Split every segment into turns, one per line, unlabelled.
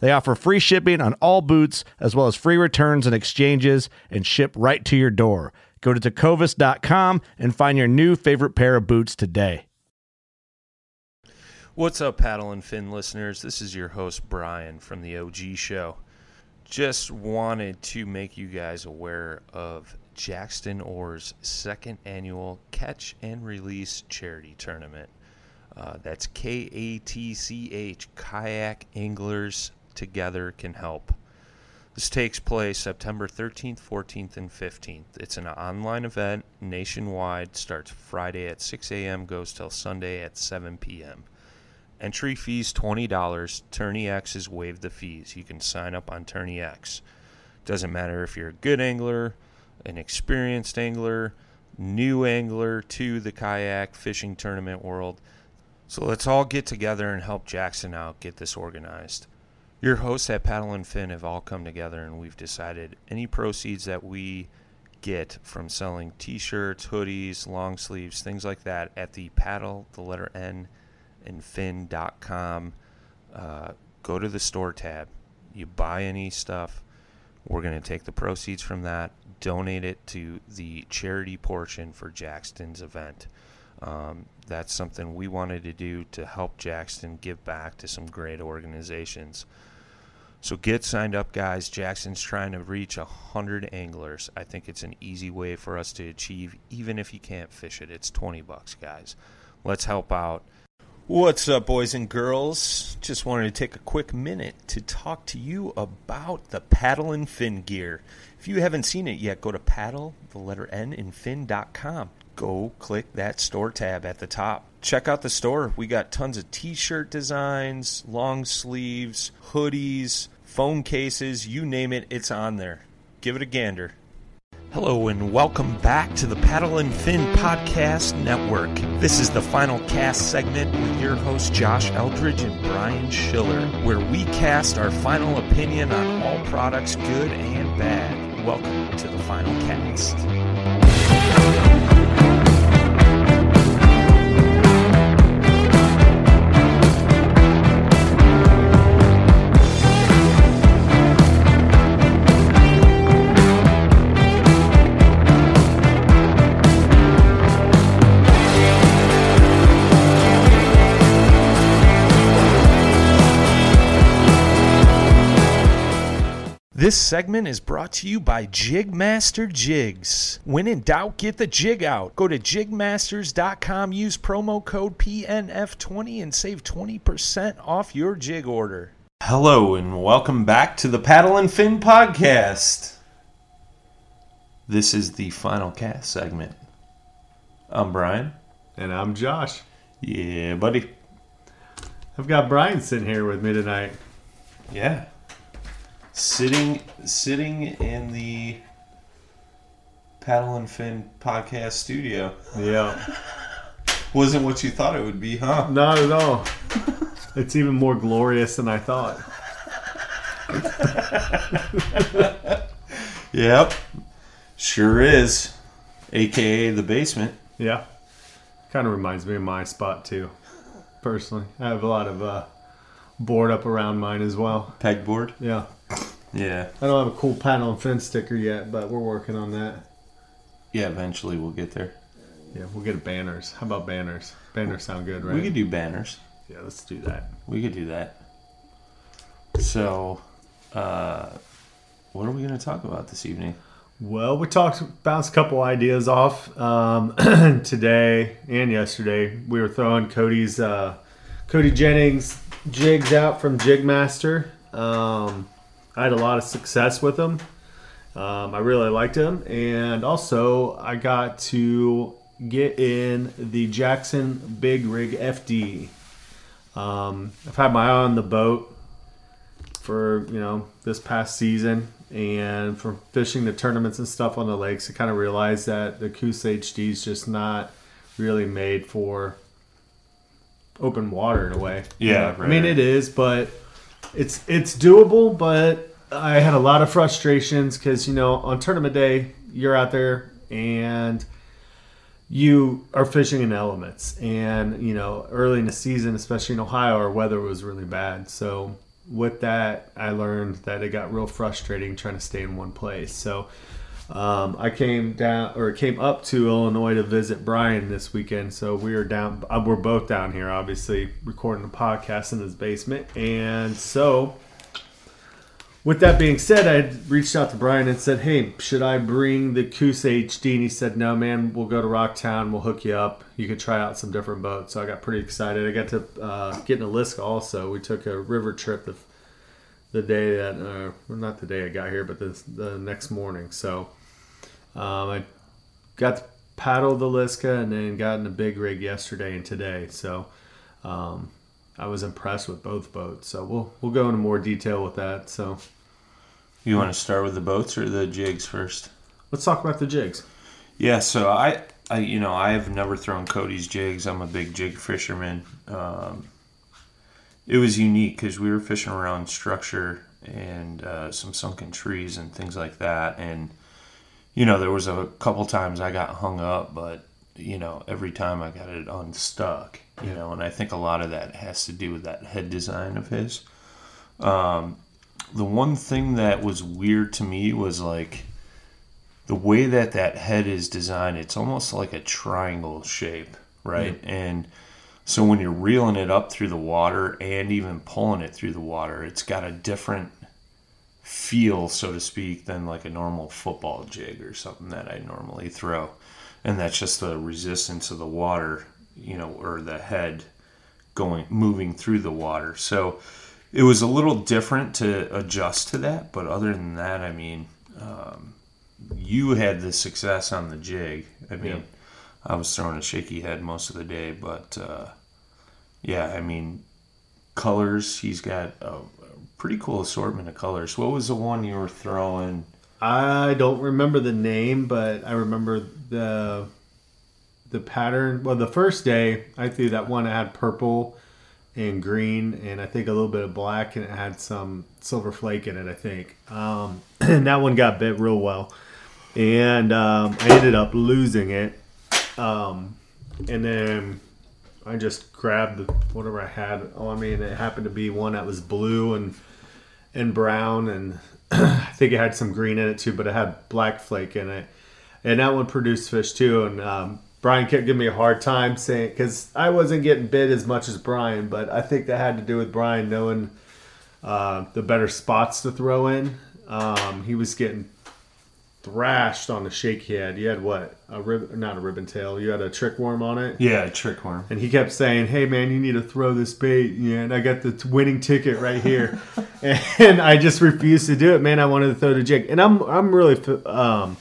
They offer free shipping on all boots, as well as free returns and exchanges, and ship right to your door. Go to tecovas.com and find your new favorite pair of boots today.
What's up, Paddle and Fin listeners? This is your host, Brian from the OG Show. Just wanted to make you guys aware of Jackson Oars' second annual Catch and Release Charity Tournament. Uh, that's K A T C H, Kayak Anglers Together Can Help. This takes place September 13th, 14th, and 15th. It's an online event nationwide, starts Friday at 6 a.m., goes till Sunday at 7 p.m. Entry fees $20. Tourney X has waived the fees. You can sign up on Tourney X. Doesn't matter if you're a good angler, an experienced angler, new angler to the kayak fishing tournament world. So let's all get together and help Jackson out get this organized. Your hosts at Paddle and Fin have all come together and we've decided any proceeds that we get from selling t-shirts, hoodies, long sleeves, things like that at the paddle, the letter N, and fin.com. Uh, go to the store tab. You buy any stuff, we're going to take the proceeds from that, donate it to the charity portion for Jackson's event. Um, that's something we wanted to do to help Jackson give back to some great organizations. So get signed up, guys. Jackson's trying to reach a hundred anglers. I think it's an easy way for us to achieve, even if you can't fish it. It's twenty bucks, guys. Let's help out. What's up, boys and girls? Just wanted to take a quick minute to talk to you about the paddle and fin gear. If you haven't seen it yet, go to paddle, the letter N, and fin.com. Go click that store tab at the top. Check out the store. We got tons of t shirt designs, long sleeves, hoodies, phone cases, you name it, it's on there. Give it a gander. Hello and welcome back to the Paddle and Fin Podcast Network. This is the final cast segment with your host Josh Eldridge and Brian Schiller, where we cast our final opinion on all products, good and bad. Welcome to the final cast. This segment is brought to you by Jigmaster Jigs. When in doubt, get the jig out. Go to jigmasters.com, use promo code PNF20 and save 20% off your jig order. Hello and welcome back to the Paddle and Fin podcast. This is the final cast segment. I'm Brian.
And I'm Josh.
Yeah, buddy.
I've got Brian sitting here with me tonight.
Yeah. Sitting sitting in the Paddle and Fin podcast studio.
Yeah.
Wasn't what you thought it would be, huh?
Not at all. it's even more glorious than I thought.
Yep. Sure is. AKA the basement.
Yeah. Kind of reminds me of my spot too. Personally, I have a lot of uh, board up around mine as well.
Pegboard.
Yeah.
Yeah.
I don't have a cool Paddle and Fin sticker yet, but we're working on that.
Yeah, eventually we'll get there.
Yeah, we'll get banners. How about banners? Banners sound good, right?
We could do banners.
yeah, let's do that.
We could do that. So, uh, what are we going to talk about this evening?
Well, we talked, bounced a couple ideas off um, today and yesterday. We were throwing Cody's, uh, Cody Jennings jigs out from Jigmaster. Um, I had a lot of success with them. Um, I really liked them, and also I got to get in the Jackson Big Rig FD. Um, I've had my eye on the boat for you know this past season and from fishing the tournaments and stuff on the lakes i kind of realized that the Coosa HD is just not really made for open water in a way
Yeah,
i
right,
mean it is but it's it's doable but i had a lot of frustrations because you know on tournament day you're out there and you are fishing in elements. And you know early in the season especially in ohio our weather was really bad. So with that i learned that it got real frustrating trying to stay in one place. So um, i came down or came up to illinois to visit brian this weekend. So we are down uh, we're both down here obviously recording a podcast in his basement. And so with that being said, I had reached out to Brian and said, "Hey, should I bring the Coosa HD?" And he said, "No, man. We'll go to Rocktown. We'll hook you up. You could try out some different boats." So I got pretty excited. I got to uh, get in a Aliska also. We took a river trip the, the day that, uh, well, not the day I got here, but the, the next morning. So um, I got to paddle the Liska and then got in a big rig yesterday and today. So um, I was impressed with both boats. So we'll we'll go into more detail with that. So.
You want to start with the boats or the jigs first?
Let's talk about the jigs.
Yeah, so I, I you know, I have never thrown Cody's jigs. I'm a big jig fisherman. Um, it was unique because we were fishing around structure and uh, some sunken trees and things like that. And you know, there was a couple times I got hung up, but you know, every time I got it unstuck. You know, and I think a lot of that has to do with that head design of his. Um, the one thing that was weird to me was like the way that that head is designed it's almost like a triangle shape right? And so when you're reeling it up through the water and even pulling it through the water it's got a different feel so to speak than like a normal football jig or something that i normally throw. And that's just the resistance of the water you know or the head going moving through the water. So it was a little different to adjust to that but other than that i mean um, you had the success on the jig i mean
Yeah.
i was throwing a shaky head most of the day but uh, yeah i mean colors he's got a, a pretty cool assortment of colors what was the one you were throwing
I don't remember the name, but I remember the the pattern. Well, the first day I threw that one that had purple and green, and I think a little bit of black, and it had some silver flake in it. I think, um, and that one got bit real well, and um, I ended up losing it. Um, and then I just grabbed whatever I had on me, and it happened to be one that was blue and and brown, and I think it had some green in it too, but it had black flake in it, and that one produced fish too. And um, Brian kept giving me a hard time saying because I wasn't getting bit as much as Brian, but I think that had to do with Brian knowing uh, the better spots to throw in. Um, he was getting thrashed on the shaky head. You had what a rib, not a ribbon tail. You had a trick worm on it.
yeah trick worm
And he kept saying, "Hey man, you need to throw this bait." Yeah, and I got the winning ticket right here, and I just refused to do it. Man, I wanted to throw the jig, and I'm I'm really um,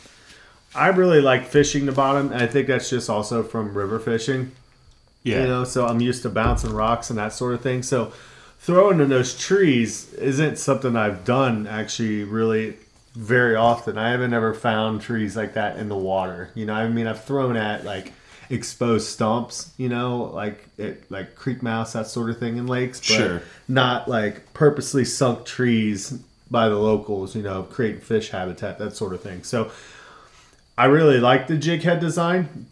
I really like fishing the bottom. I think that's just also from river fishing,
yeah
you know. So I'm used to bouncing rocks and that sort of thing. So throwing in those trees isn't something I've done actually really very often. I haven't ever found trees like that in the water. You know, I mean, I've thrown at like exposed stumps, you know, like it, like creek mouse, that sort of thing in lakes, but
Sure.
not like purposely sunk trees by the locals, you know, creating fish habitat, that sort of thing. So I really like the jig head design.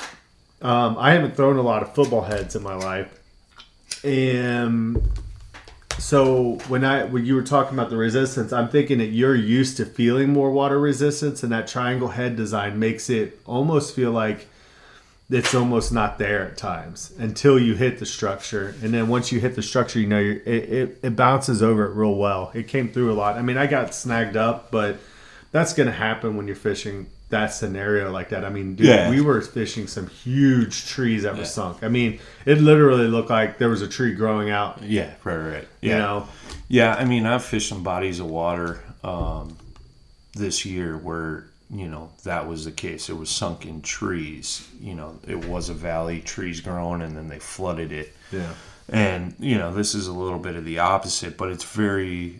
Um, I haven't thrown a lot of football heads in my life, and so when I when you were talking about the resistance, I'm thinking that you're used to feeling more water resistance, and that triangle head design makes it almost feel like it's almost not there at times until you hit the structure, and then once you hit the structure, you know it, it it bounces over it real well. It came through a lot. I mean, I got snagged up, but that's going to happen when you're fishing that scenario like that. I mean, dude,
Yeah.
we were fishing some huge trees that were sunk. I mean, it literally looked like there was a tree growing out.
Yeah, right, right. Yeah.
You know,
Yeah, I mean, I've fished some bodies of water um, this year where you know that was the case. It was sunken trees. You know, it was a valley, trees growing, and then they flooded it.
yeah.
And you know, this is a little bit of the opposite, but it's very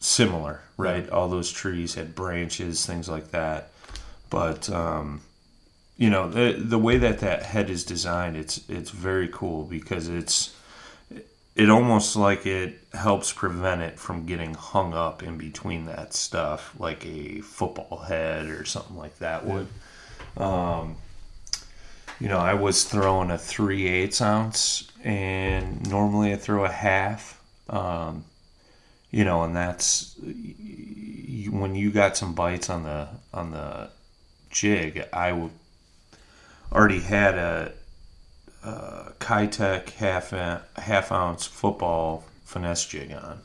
similar, right? All those trees had branches, things like that. But um, you know, the the way that that head is designed, it's it's very cool because it's it almost like it helps prevent it from getting hung up in between that stuff, like a football head or something like that would. Um, you know, I was throwing a three eighths ounce, and normally I throw a half. Um, you know, and that's when you got some bites on the on the jig. I w- already had a, a Keitech half half ounce football finesse jig on,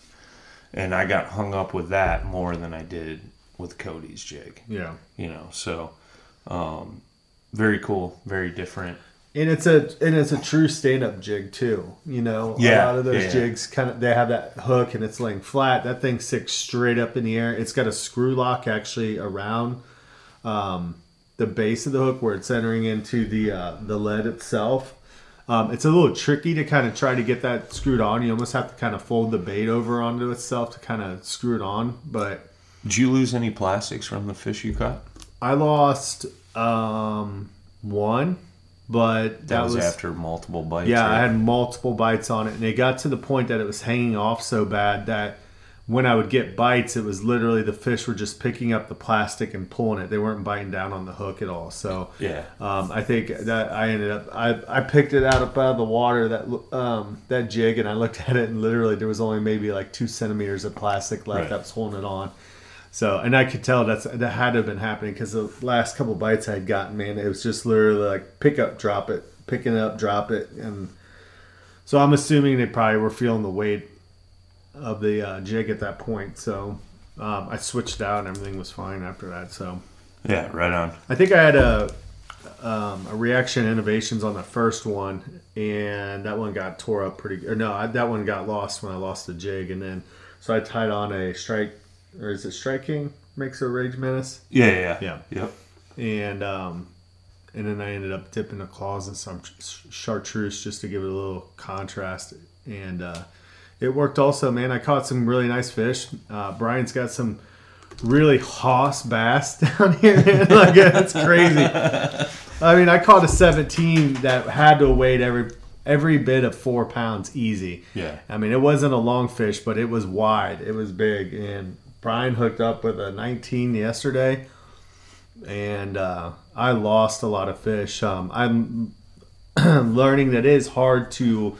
and I got hung up with that more than I did with Cody's jig.
Yeah.
You know, so um, very cool, very different.
And it's a and it's a true stand up jig too. You know,
Yeah,
a lot of those
yeah.
jigs kind of they have that hook and it's laying flat. That thing sticks straight up in the air. It's got a screw lock actually around um, the base of the hook where it's entering into the uh, the lead itself. Um, it's a little tricky to kind of try to get that screwed on. You almost have to kind of fold the bait over onto itself to kind of screw it on. But
Did you lose any plastics from the fish you caught?
I lost um, one, but
That,
that,
was,
was
after multiple bites.
Yeah,
right?
I had multiple bites on it, and it got to the point that it was hanging off so bad that when I would get bites, it was literally the fish were just picking up the plastic and pulling it. They weren't biting down on the hook at all. So
Yeah.
um, I think that I ended up I, I picked it out up out of the water that um, that jig, and I looked at it, and literally there was only maybe like two centimeters of plastic left
Right.
that was holding it on. So, and I could tell that's that had to have been happening because the last couple bites I had gotten, man, it was just literally like pick up, drop it, picking it up, drop it, and so I'm assuming they probably were feeling the weight of the uh, jig at that point. So um, I switched out, and everything was fine after that. So
Yeah, right on.
I think I had a um, a reaction innovations on the first one, and that one got tore up pretty. Or no, I, that one got lost when I lost the jig, and then so I tied on a strike, or is it Strike King makes a rage menace,
Yeah, yeah,
Yeah.
Yep.
and um, and then I ended up dipping the claws in some chartreuse just to give it a little contrast, and uh, it worked also. Man, I caught some really nice fish. Uh, Brian's got some really hoss bass down here. Man. like it's crazy. I mean, I caught a 17 that had to weight every every bit of four pounds easy.
Yeah.
I mean, it wasn't a long fish, but it was wide. It was big, and Brian hooked up with a 19 yesterday, and uh, I lost a lot of fish. Um, I'm learning that it is hard to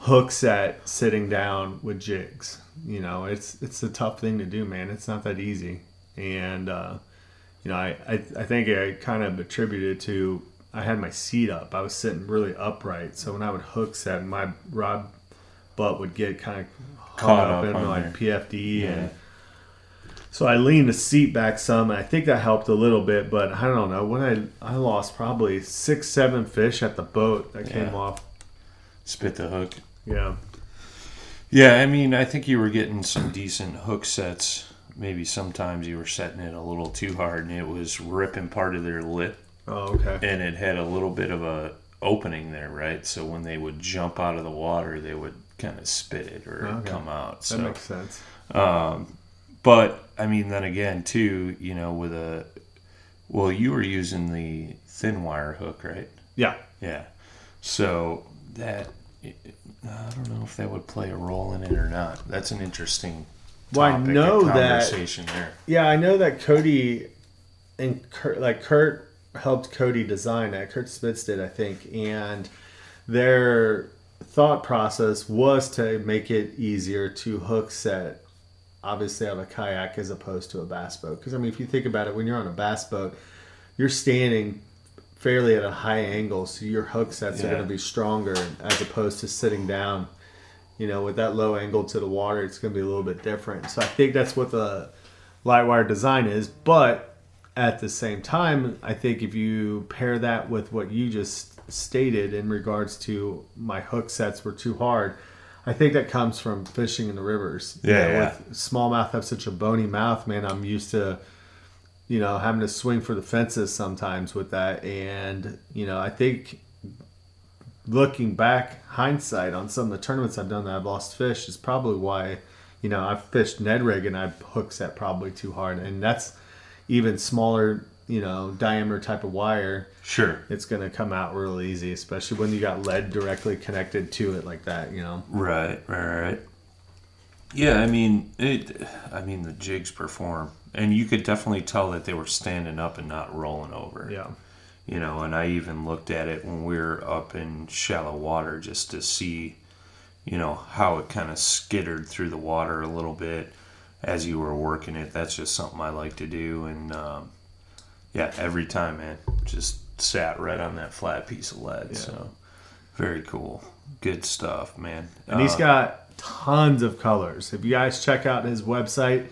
hook set sitting down with jigs. You know, it's it's a tough thing to do, man. It's not that easy, and uh, you know, I, I I think I kind of attributed to I had my seat up. I was sitting really upright, so when I would hook set, my rod butt would get kind of
Caught
up,
up
in my
there.
PFD
Yeah.
and. So I leaned the seat back some, and I think that helped a little bit. But I don't know when I I lost probably six, seven fish at the boat that came off.
Spit the hook.
Yeah,
Yeah, I mean, I think you were getting some decent hook sets. Maybe sometimes you were setting it a little too hard, and it was ripping part of their lip,
Oh, okay.
and it had a little bit of a opening there, right? So when they would jump out of the water, they would kind of spit it or
Okay.
come out. So, That
makes sense.
Um, but I mean, then again, too, you know, with a well, you were using the thin wire hook, right?
Yeah.
Yeah. So that I don't know if that would play a role in it or not. That's an interesting
Well, I know that-
there.
Yeah, I know that Cody and Kurt, like Kurt helped Cody design that. Kurt Spitz did, I think, and their thought process was to make it easier to hook set, obviously, on a kayak as opposed to a bass boat. Because I mean, if you think about it, when you're on a bass boat, you're standing fairly at a high angle, so your hook sets are going to be stronger as opposed to sitting down. You know, with that low angle to the water, it's going to be a little bit different. So I think that's what the light wire design is. But at the same time, I think if you pair that with what you just stated in regards to my hook sets were too hard, I think that comes from fishing in the rivers. You know,
yeah.
With smallmouth have such a bony mouth, man. I'm used to, you know, having to swing for the fences sometimes with that. And, you know, I think looking back, hindsight on some of the tournaments I've done that I've lost fish is probably why, you know, I've fished Ned rig and I've hooked set probably too hard. And that's even smaller, you know, diameter type of wire.
Sure.
It's going to come out real easy, especially when you got lead directly connected to it like that, you know.
Right, right, right. Yeah, I mean, it. I mean, the jigs perform, and you could definitely tell that they were standing up and not rolling over.
Yeah.
You know, and I even looked at it when we were up in shallow water just to see, you know, how it kind of skittered through the water a little bit as you were working it. That's just something I like to do, and um, yeah, every time, man, just sat right on that flat piece of lead. So very cool, good stuff, man.
And he's
Uh,
got tons of colors. If you guys check out his website,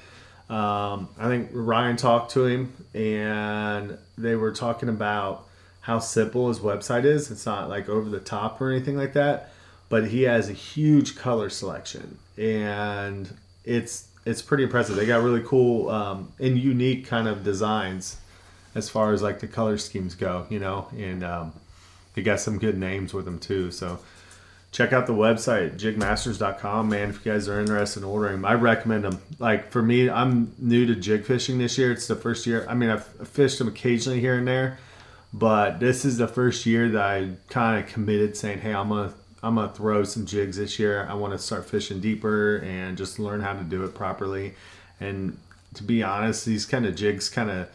um, I think Ryan talked to him and they were talking about how simple his website is. It's not like over the top or anything like that, but he has a huge color selection and it's it's pretty impressive. They got really cool um, and unique kind of designs as far as like the color schemes go, you know, and um, they got some good names with them too. So check out the website jigmasters.com man if you guys are interested in ordering i recommend them like for me i'm new to jig fishing this year. It's the first year i mean i've fished them occasionally here and there but this is the first year that i kind of committed saying hey i'm gonna i'm gonna throw some jigs this year. I want to start fishing deeper and just learn how to do it properly. And to be honest these kind of jigs kind of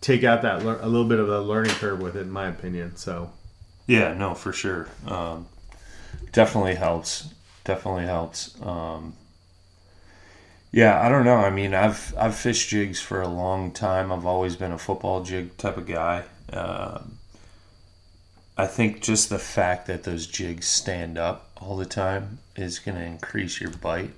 take out that a little bit of a learning curve with it in my opinion so.
Yeah, no, for sure. Um, definitely helps. Definitely helps. Um, yeah, I don't know. I mean, I've I've fished jigs for a long time. I've always been a football jig type of guy. Um, I think just the fact that those jigs stand up all the time is going to increase your bite.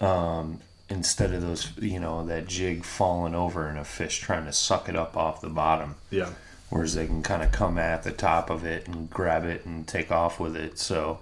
Um, instead of those, you know, that jig falling over and a fish trying to suck it up off the bottom
yeah
whereas they can kind of come at the top of it and grab it and take off with it. So,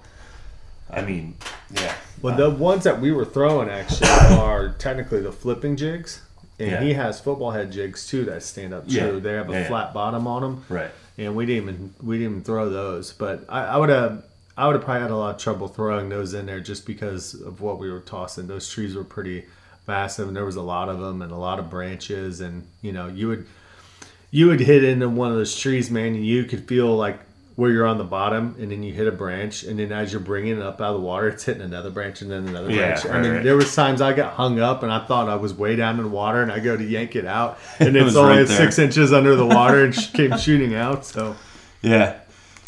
I mean, yeah,
Well, the uh, ones that we were throwing actually are technically the flipping jigs, and
Yeah.
he has football head jigs too that stand up
Yeah.
They have a
yeah.
flat bottom on them,
right.
and we didn't even we didn't even throw those. But I, I would have I would have probably had a lot of trouble throwing those in there just because of what we were tossing. Those trees were pretty massive, and there was a lot of them and a lot of branches, and you know you would you would hit into one of those trees, man, and you could feel like where you're on the bottom, and then you hit a branch, and then as you're bringing it up out of the water, it's hitting another branch and then another
Yeah,
branch. I mean,
right.
there was times I got hung up, and I thought I was way down in the water, and I go to yank it out, and
It
it's only
right
six inches under the water, and came shooting out. So
Yeah,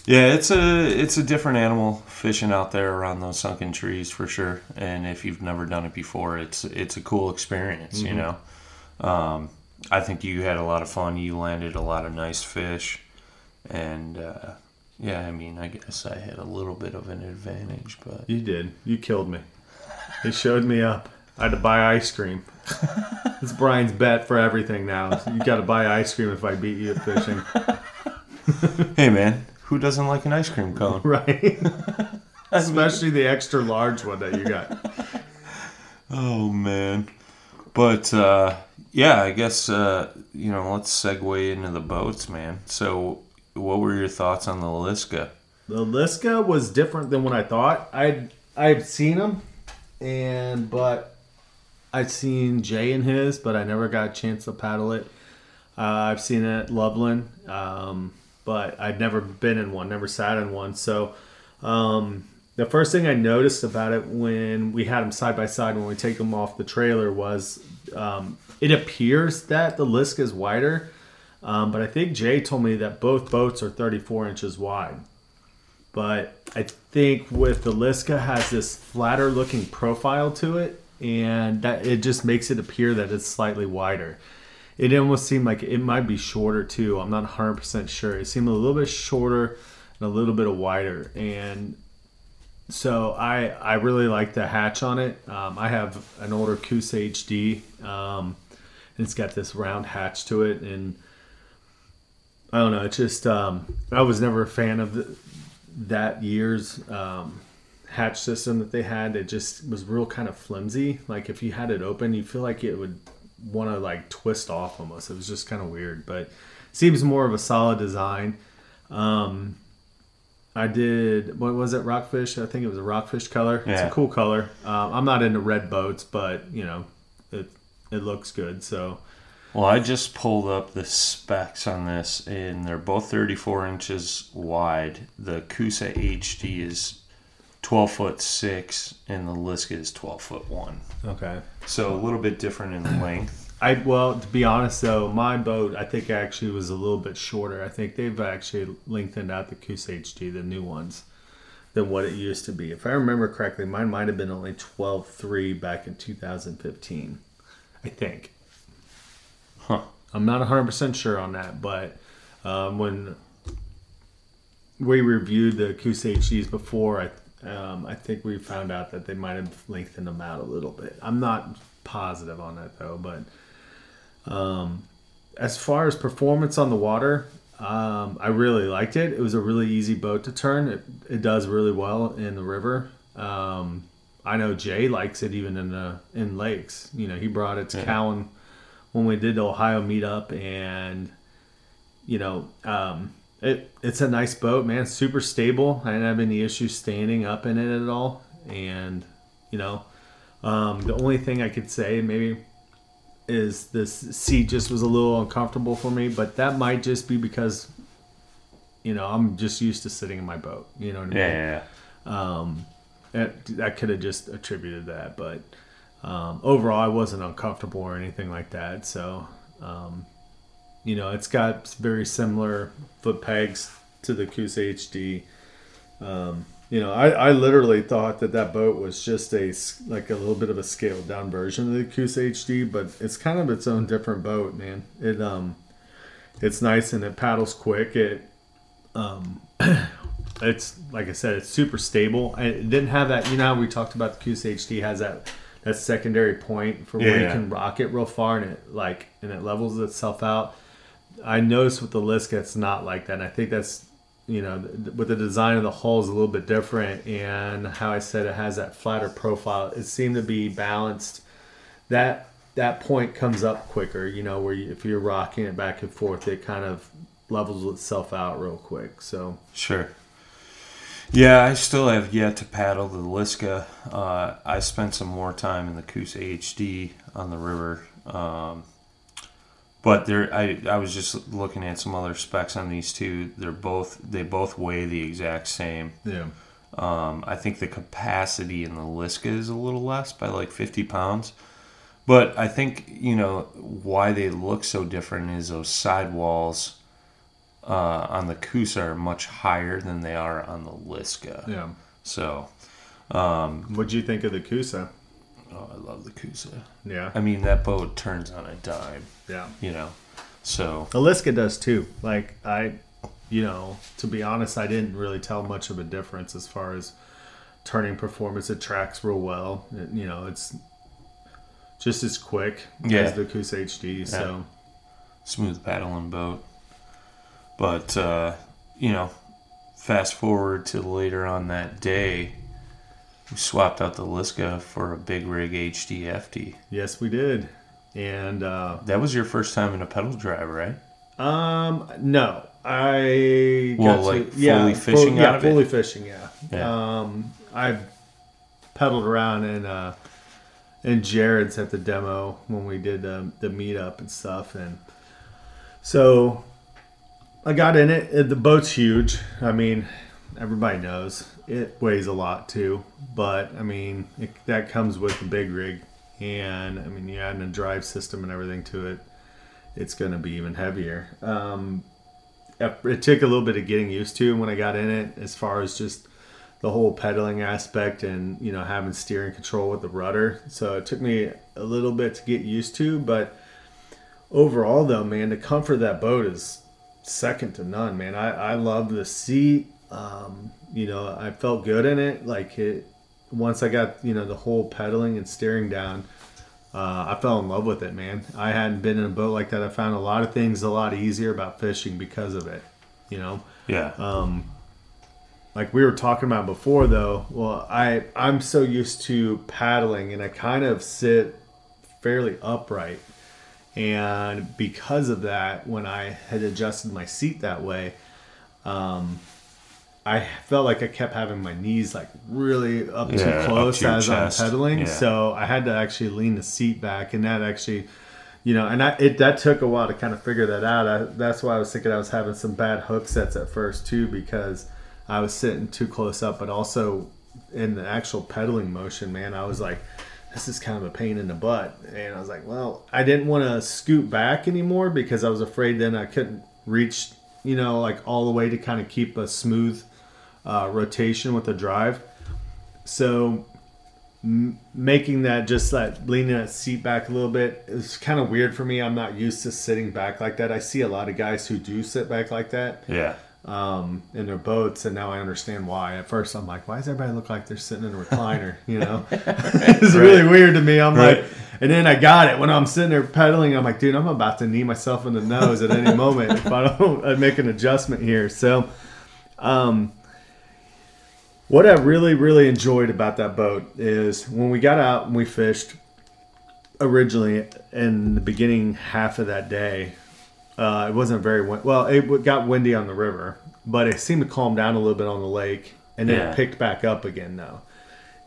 yeah. It's a it's a different animal fishing out there around those sunken trees for sure. And if you've never done it before, it's it's a cool experience. You know, um, I think you had a lot of fun. You landed a lot of nice fish, and uh, yeah, I mean, I guess I had a little bit of an advantage, but
you did, you killed me. It showed me up. I had to buy ice cream. it's Brian's bet for everything now. You got to buy ice cream if I beat you at fishing,
hey, man, who doesn't like an ice cream cone?
right? Especially the extra large one that you got.
Oh man. But uh, yeah, I guess uh, you know. Let's segue into the boats, man. So, what were your thoughts on the Liska?
The Liska was different than what I thought. I'd I've seen them, and but I've seen Jay in his, but I never got a chance to paddle it. Uh, I've seen it at Loveland, um, but I've never been in one, never sat in one. So um, the first thing I noticed about it when we had them side by side when we take them off the trailer was um, it appears that the Lisk is wider, um, but I think Jay told me that both boats are 34 inches wide. But I think with the Liska has this flatter looking profile to it, and that it just makes it appear that it's slightly wider. It almost seemed like it might be shorter too. I'm not 100% sure. It seemed a little bit shorter and a little bit wider, and so I I really like the hatch on it. Um, I have an older Coosa HD. Um, and it's got this round hatch to it, and I don't know. It's just um, I was never a fan of the, that year's um, hatch system that they had. It just was real kind of flimsy. Like if you had it open, you feel like it would want to like twist off almost. It was just kind of weird, but seems more of a solid design. Um, I did what was it? Rockfish. I think it was a rockfish color. It's
Yeah.
a cool color. Um, I'm not into red boats, but you know, it it looks good. So
Well, I just pulled up the specs on this, and they're both 34 inches wide. The Coosa HD is 12 foot 6, and the Liska is 12 foot 1.
okay.
So a little bit different in length.
I well, to be honest though, my boat I think actually was a little bit shorter. I think they've actually lengthened out the Coosa HD, the new ones, than what it used to be. If I remember correctly, mine might have been only 12.3 back in 2015. I think.
Huh.
I'm not 100% sure on that, but um, when we reviewed the Coosa HDs before, I um, I think we found out that they might have lengthened them out a little bit. I'm not positive on that though, but um, as far as performance on the water, um, I really liked it. It was a really easy boat to turn. It, it does really well in the river. Um, I know Jay likes it even in the in lakes. You know, he brought it to
Yeah.
Cowan when we did the Ohio meetup, and you know, um, it it's a nice boat, man. Super stable. I didn't have any issues standing up in it at all, and you know, um, the only thing I could say maybe is this seat just was a little uncomfortable for me, but that might just be because you know I'm just used to sitting in my boat. You know what I mean?
Yeah,
Um, that, I could have just attributed that, but um, overall, I wasn't uncomfortable or anything like that. So, um, you know, it's got very similar foot pegs to the Coosa HD. Um, you know, I, I literally thought that that boat was just a like a little bit of a scaled down version of the Coosa HD, but it's kind of its own different boat, man. It um, it's nice and it paddles quick. It um, it's like I said, it's super stable. And it didn't have that. You know how we talked about the Coosa HD has that that secondary point for where you can rock it real far and it like and it levels itself out. I noticed with the Liska, it's not like that. And I think that's you know th- with the design of the hull is a little bit different, and how I said it has that flatter profile. It seemed to be balanced. That that point comes up quicker. You know where you, if you're rocking it back and forth, it kind of levels itself out real quick. So
Sure. Yeah, I still have yet to paddle the Liska. Uh, I spent some more time in the Coosa HD on the river. Um, but there, I, I was just looking at some other specs on these two. They're both they both weigh the exact same.
yeah.
Um, I think the capacity in the Liska is a little less by like 50 pounds. But I think, you know, why they look so different is those sidewalls uh, on the Coosa are much higher than they are on the Liska.
Yeah.
So, um,
what do you think of the Coosa?
Oh, I love the Coosa.
Yeah.
I mean, that boat turns on a dime,
Yeah.
you know. So,
Aliska does too. Like I, you know, to be honest, I didn't really tell much of a difference as far as turning performance. It tracks real well. It, you know, it's just as quick
Yeah.
as the Coosa HD. So
smooth paddling boat. But uh, you know, fast forward to later on that day, we swapped out the Liska for a big rig HD FD.
yes, we did. And uh,
That was your first time in a pedal drive, right?
um, no, I
Well,
got
like,
to, yeah,
fully
full-
fishing
yeah,
out of it?
fully fishing. Yeah.
Yeah.
Um, I've pedaled around in uh, in Jared's at the demo when we did um, the meetup and stuff, and so I got in it. Uh, The boat's huge. I mean, everybody knows it weighs a lot too. But I mean, it, that comes with the big rig, and I mean, you add a drive system and everything to it, it's going to be even heavier. Um, it took a little bit of getting used to when I got in it, as far as just the whole pedaling aspect and you know having steering control with the rudder. So it took me a little bit to get used to, but overall though, man, the comfort of that boat is second to none, man. I I love the seat. Um, you know, I felt good in it. Like it once I got you know the whole pedaling and steering down. Uh, I fell in love with it, man. I hadn't been in a boat like that. I found a lot of things a lot easier about fishing because of it. You know.
Yeah.
Um, like we were talking about before though well i i'm so used to paddling and i kind of sit fairly upright and because of that when i had adjusted my seat that way um, i felt like i kept having my knees like really up
Yeah,
too
up
close
to
as
chest.
i'm pedaling
Yeah.
so i had to actually lean the seat back and that actually you know, and I, it that took a while to kind of figure that out. I, that's why I was thinking I was having some bad hook sets at first too, because I was sitting too close up, but also in the actual pedaling motion, man, I was like, this is kind of a pain in the butt. And I was like, well, I didn't want to scoot back anymore because I was afraid then I couldn't reach, you know, like all the way to kind of keep a smooth uh, rotation with the drive. So m- making that just that leaning that seat back a little bit is kind of weird for me. I'm not used to sitting back like that. I see a lot of guys who do sit back like that
Yeah.
um, in their boats, and now I understand why. At first, I'm like, why does everybody look like they're sitting in a recliner? You know, it's really weird to me. I'm
Right.
like, and then I got it when I'm sitting there pedaling. I'm like, dude, I'm about to knee myself in the nose at any moment if I don't uh, make an adjustment here. So, um, what I really, really enjoyed about that boat is when we got out and we fished originally in the beginning half of that day. Uh, it wasn't very win- well. It got windy on the river, but it seemed to calm down a little bit on the lake, and then
Yeah.
it picked back up again though.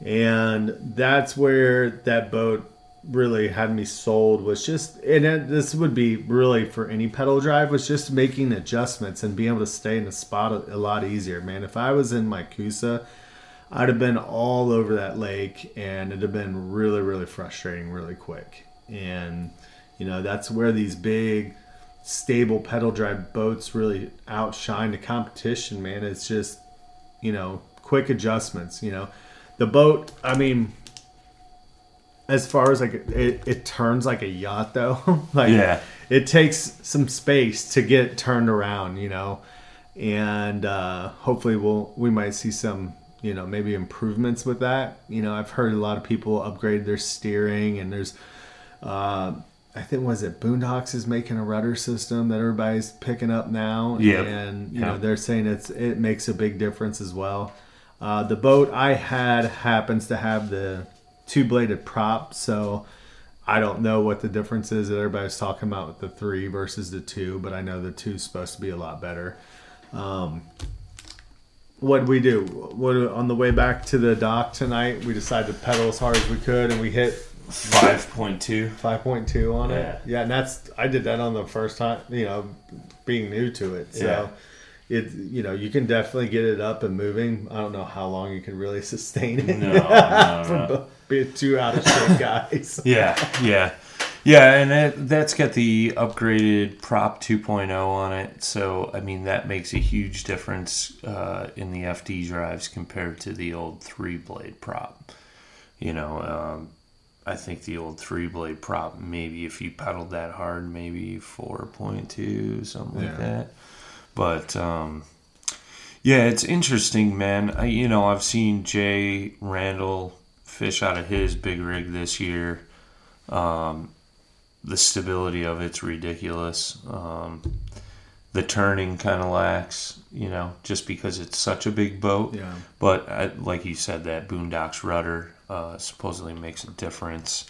And that's where that boat really had me sold was just and it, this would be really for any pedal drive was just making adjustments and being able to stay in the spot a, a lot easier man. If i was in my Coosa i'd have been all over that lake and it'd have been really really frustrating really quick. And you know that's where these big stable pedal drive boats really outshine the competition man. It's just you know quick adjustments you know. The boat i mean as far as like it, it turns like a yacht though like
Yeah.
it takes some space to get turned around you know and uh hopefully we'll we might see some you know maybe improvements with that you know i've heard a lot of people upgrade their steering and there's uh I think was it Boondocks is making a rudder system that everybody's picking up now,
Yep.
and you
Yep.
know they're saying it's it makes a big difference as well. Uh, the boat I had happens to have the two bladed prop, so I don't know what the difference is that everybody's talking about with the three versus the two, but I know the two's supposed to be a lot better. Um, what did we do? What on the way back to the dock tonight? We decided to pedal as hard as we could, and we hit
5.2.
5.2 on
Yeah.
it. Yeah, and that's I did that on the first time, you know, being new to it. So it you know, you can definitely get it up and moving. I don't know how long you can really sustain it.
No, no, no.
two out of shape guys.
Yeah, yeah, yeah, and it, that's got the upgraded prop 2.0 on it. So I mean that makes a huge difference uh, in the FD drives compared to the old three blade prop. You know, um, I think the old three blade prop maybe if you pedaled that hard, maybe 4.2 something like that. But um, yeah, it's interesting, man. I, you know, I've seen Jay Randall fish out of his big rig this year. Um, the stability of it's ridiculous. Um, the turning kind of lacks, you know, just because it's such a big boat.
Yeah.
But I, like you said, that Boondocks rudder uh, supposedly makes a difference.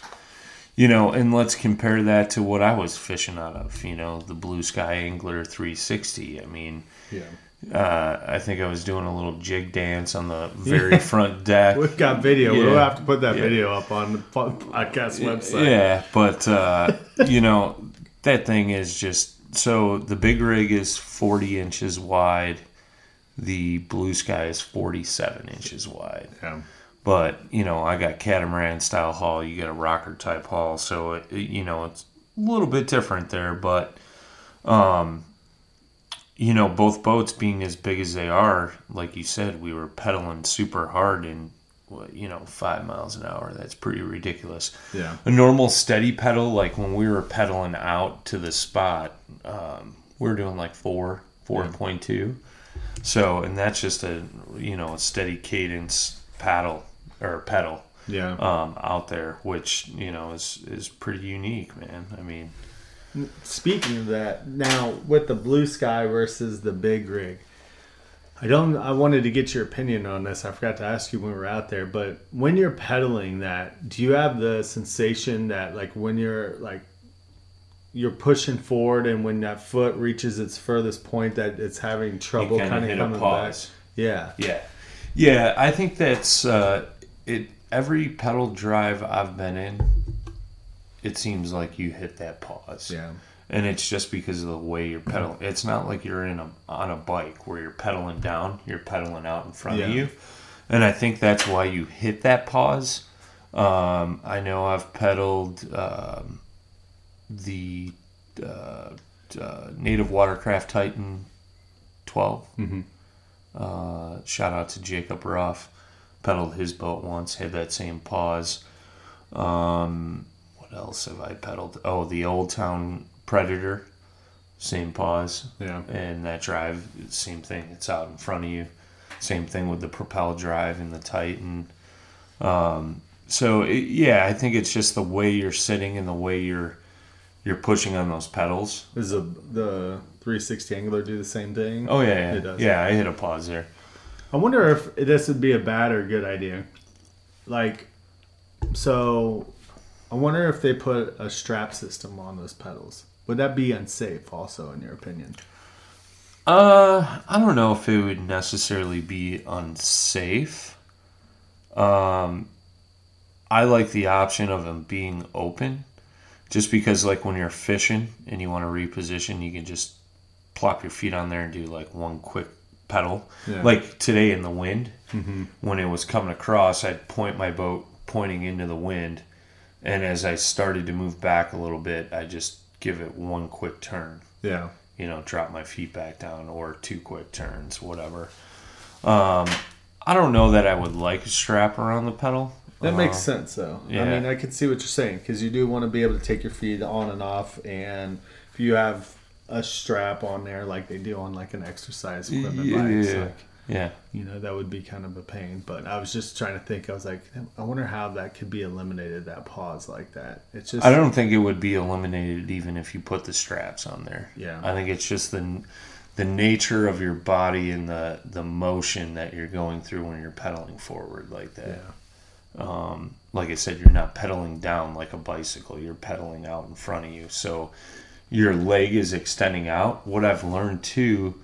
You know, and let's compare that to what I was fishing out of. You know, the Blue Sky Angler 360. I mean,
Yeah.
Uh, I think I was doing a little jig dance on the very front deck.
We've got video. We'll have to put that
Yeah.
video up on the po- podcast website.
Yeah, but uh, you know that thing is just so the big rig is 40 inches wide. The Blue Sky is 47 inches wide.
Yeah.
But, you know, I got catamaran style hull, you got a rocker type hull, so it- you know, it's a little bit different there, but um you know, both boats being as big as they are, like you said, we were pedaling super hard in what, you know, 5 miles an hour. That's pretty ridiculous
Yeah.
a normal steady pedal, like when we were pedaling out to the spot, um, we were doing like four, four point two. So, and that's just a you know a steady cadence paddle or pedal
Yeah.
um, out there, which you know is is pretty unique, man. I mean,
Speaking of that, now with the blue sky versus the big rig, I don't. I wanted to get your opinion on this. I forgot to ask you when we were out there, but when you're pedaling that, do you have the sensation that like when you're like you're pushing forward and when that foot reaches its furthest point that it's having trouble kind of coming
pause.
back? Yeah.
Yeah, yeah. I think that's uh, it. Every pedal drive I've been in, it seems like you hit that pause.
Yeah.
and it's just because of the way you're pedaling.
Mm-hmm.
It's not like you're in a on a bike where you're pedaling down; you're pedaling out in front of you, and I think that's why you hit that pause. Um, I know I've pedaled um, the uh, uh, Native Watercraft Titan 12.
Mhm.
Uh, shout out to Jacob Ruff. Pedaled his boat once, had that same pause. Um, what else have I pedaled? Oh, the Old Town Predator, same pause.
Yeah.
And that drive, same thing. It's out in front of you. Same thing with the Propel drive and the Titan. Um, so it, yeah, I think it's just the way you're sitting and the way you're you're pushing on those pedals.
Does the the 360 Angler do the same thing?
Oh yeah, yeah,
It does.
yeah. I hit a pause there.
I wonder if this would be a bad or good idea. Like, so I wonder if they put a strap system on those pedals. Would that be unsafe, also, in your opinion?
Uh, I don't know if it would necessarily be unsafe. Um, I like the option of them being open, just because like when you're fishing and you want to reposition, you can just plop your feet on there and do like one quick pedal.
Yeah.
Like today in the wind, when it was coming across, I'd point my boat pointing into the wind, and as I started to move back a little bit, I just give it one quick turn
Yeah.
you know, drop my feet back down or two quick turns, whatever. Um, I don't know that I would like a strap around the pedal.
That
Uh,
makes sense, though.
Yeah.
I mean, I can see what you're saying because you do want to be able to take your feet on and off, and if you have a strap on there like they do on like an exercise equipment
Yeah,
bikes,
yeah.
you know that would be kind of a pain. But I was just trying to think. I was like, I wonder how that could be eliminated. That pause like that. It's just
I don't think it would be eliminated even if you put the straps on there.
Yeah.
I think it's just the the nature of your body and the the motion that you're going through when you're pedaling forward like that.
Yeah.
um, like I said, you're not pedaling down like a bicycle. You're pedaling out in front of you. So your leg is extending out. What I've learned too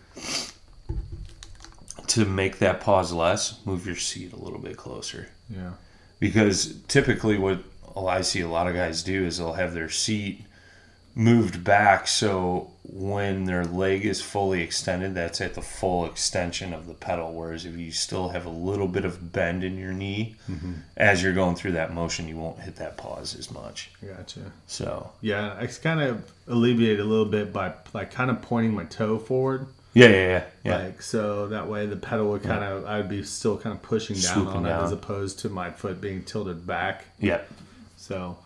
to make that pause less, move your seat a little bit closer.
Yeah.
Because typically, what I see a lot of guys do is they'll have their seat moved back so when their leg is fully extended, that's at the full extension of the pedal. Whereas if you still have a little bit of bend in your knee mm-hmm. as you're going through that motion, you won't hit that pause as much.
Gotcha.
So,
Yeah, I kind of alleviate a little bit by like kind of pointing my toe forward.
Yeah, yeah, yeah. yeah.
Like so that way the pedal would kind of I'd be still kind of pushing down
Swooping
on it as opposed to my foot being tilted back.
yeah.
So,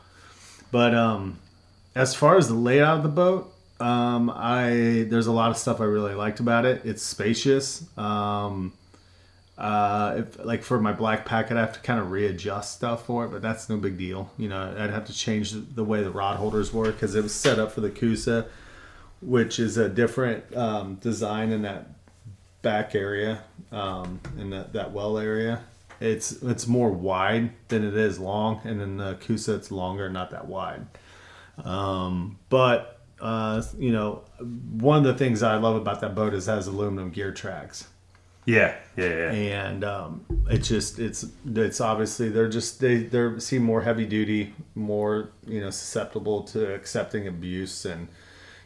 but um, as far as the layout of the boat, um, I there's a lot of stuff I really liked about it. It's spacious. Um, uh, if like for my BlackPak, I'd have to kind of readjust stuff for it, but that's no big deal. You know, I'd have to change the- the way the rod holders work because it was set up for the Coosa, which is a different um, design in that back area, um, in that, that well area. It's it's more wide than it is long, and then the Coosa it's longer, not that wide. Um, but uh, you know, one of the things I love about that boat is it has aluminum gear tracks
Yeah, yeah, yeah.
and um, it's just it's it's obviously they're just they they seem more heavy duty, more you know susceptible to accepting abuse, and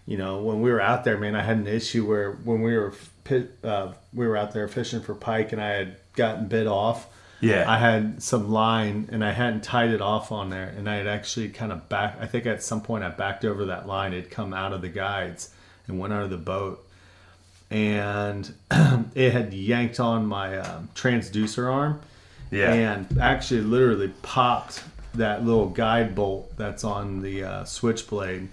you know, when we were out there, man, I had an issue where when we were pit, uh, we were out there fishing for pike, and I had gotten bit off.
Yeah.
I had some line and I hadn't tied it off on there, and I had actually kind of back. I think at some point I backed over that line. It come out of the guides and went under the boat, and it had yanked on my um, transducer arm,
Yeah.
and actually literally popped that little guide bolt that's on the uh, switchblade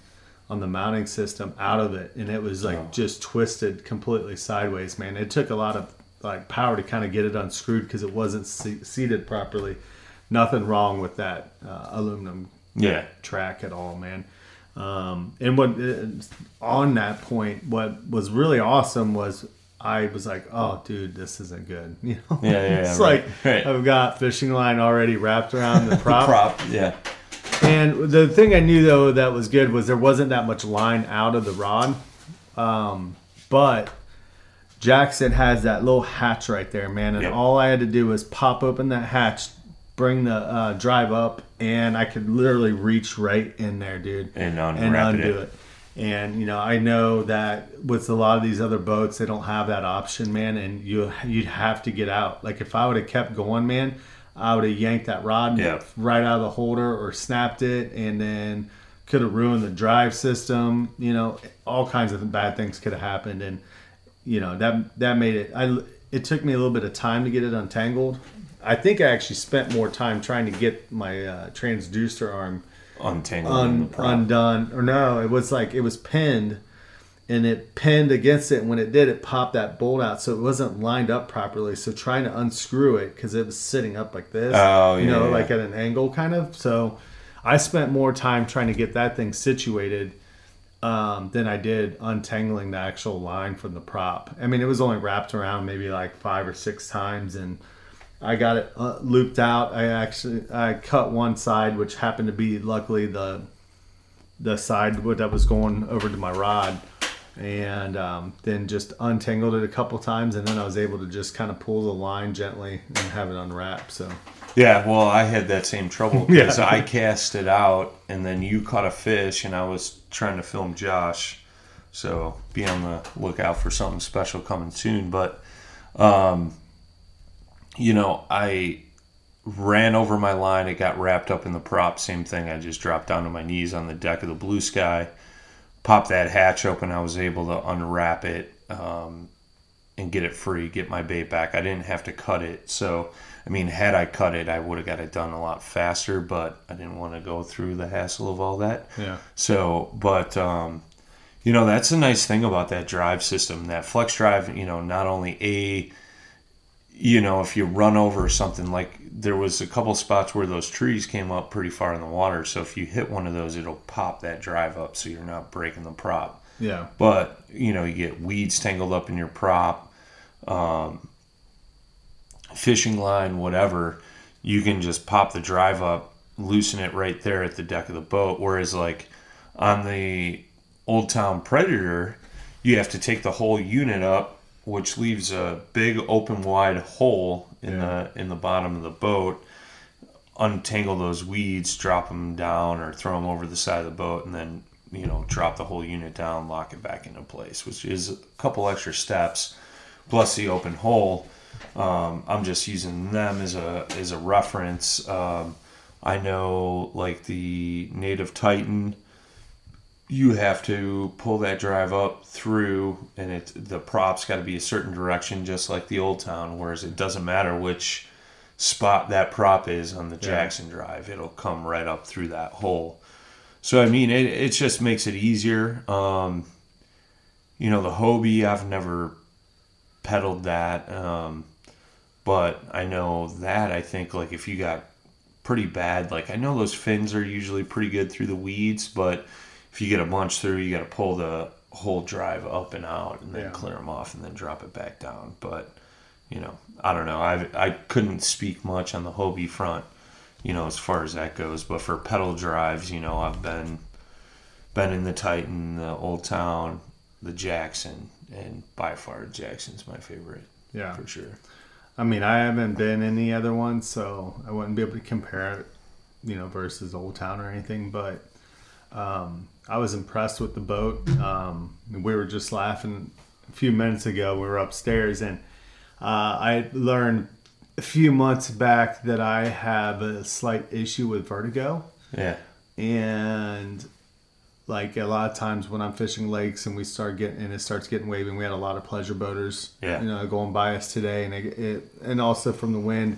on the mounting system out of it and it was like
Oh.
just twisted completely sideways man it took a lot of like power to kind of get it unscrewed because it wasn't se- seated properly nothing wrong with that uh, aluminum
yeah.
track at all, man. Um, and what uh, on that point, what was really awesome was I was like, "Oh, dude, this isn't good." You know,
Yeah, yeah,
it's
right,
like
right.
I've got fishing line already wrapped around the prop.
Prop. Yeah.
And the thing I knew though that was good was there wasn't that much line out of the rod, um, but Jackson has that little hatch right there, man. And
Yep.
all I had to do was pop open that hatch, bring the uh, drive up, and I could literally reach right in there, dude,
And
and undo
it.
it. And you know, I know that with a lot of these other boats, they don't have that option, man. And you you'd have to get out. Like if I would have kept going, man, I would have yanked that rod
Yeah.
right out of the holder or snapped it, and then could have ruined the drive system. You know, all kinds of bad things could have happened, and you know that that made it. I it took me a little bit of time to get it untangled. I think I actually spent more time trying to get my uh, transducer arm
untangled,
un, undone or no it was like it was pinned and it pinned against it and when it did it popped that bolt out. So it wasn't lined up properly. So trying to unscrew it because it was sitting up like this
Oh,
you know
yeah,
like at an angle kind of. So i spent more time trying to get that thing situated um, than i did untangling the actual line from the prop. I mean it was only wrapped around maybe like five or six times and I got it uh, looped out. I actually I cut one side, which happened to be luckily the the side that was going over to my rod, and um, then just untangled it a couple times, and then I was able to just kind of pull the line gently and have it unwrap. So
Yeah, well, I had that same trouble because
Yeah.
I cast it out, and then you caught a fish, and I was trying to film Josh. So be on the lookout for something special coming soon. But, um, you know, I ran over my line. It got wrapped up in the prop. Same thing. I just dropped down to my knees on the deck of the Blue Sky, popped that hatch open. I was able to unwrap it. Um, and get it free, get my bait back. I didn't have to cut it. So, I mean, had I cut it, I would have got it done a lot faster, but I didn't want to go through the hassle of all that.
yeah,
So, but, um, you know, that's a nice thing about that drive system. That flex drive, you know, not only A, you know, if you run over something like there was a couple spots where those trees came up pretty far in the water. So if you hit one of those, it'll pop that drive up so you're not breaking the prop.
Yeah,
but you know you get weeds tangled up in your prop um, fishing line whatever you can just pop the drive up loosen it right there at the deck of the boat. Whereas like on the old town predator you have to take the whole unit up which leaves a big open wide hole in
Yeah.
the in the bottom of the boat. Untangle those weeds drop them down or throw them over the side of the boat and then you know drop the whole unit down lock it back into place which is a couple extra steps plus the open hole. Um, i'm just using them as a as a reference. Um, i know like the native titan you have to pull that drive up through and it the props got to be a certain direction just like the old town whereas it doesn't matter which spot that prop is on the jackson drive it'll come right up through that hole. So i mean it, it just makes it easier um, you know the hobie i've never pedaled that um, but i know that i think like if you got pretty bad like i know those fins are usually pretty good through the weeds but if you get a bunch through you got to pull the whole drive up and out and then
Yeah.
clear them off and then drop it back down but you know i don't know i i couldn't speak much on the hobie front you know as far as that goes but for pedal drives you know i've been been in the titan the old town the jackson and by far jackson's my favorite
yeah.
for sure
I mean, I haven't been in the other ones, so I wouldn't be able to compare it, you know, versus Old Town or anything. But Um, I was impressed with the boat. Um, we were just laughing a few minutes ago. We were upstairs, and uh, I learned a few months back that I have a slight issue with vertigo,
Yeah.
and like a lot of times when I'm fishing lakes and we start getting and it starts getting wavy, and we had a lot of pleasure boaters,
Yeah.
you know, going by us today, and it, it and also from the wind,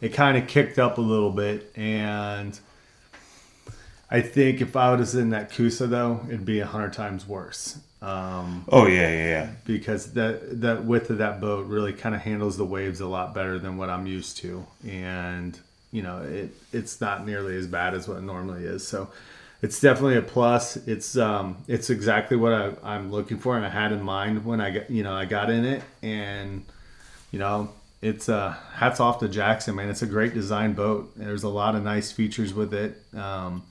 it kind of kicked up a little bit, and I think if I was in that Coosa though, it'd be a hundred times worse. Um,
Oh yeah, yeah, yeah.
because that that width of that boat really kind of handles the waves a lot better than what I'm used to, and you know it it's not nearly as bad as what it normally is. So it's definitely a plus. It's um it's exactly what I, I'm looking for and I had in mind when I got you know I got in it, and you know it's uh hats off to Jackson man. It's a great design boat. There's a lot of nice features with it. Um,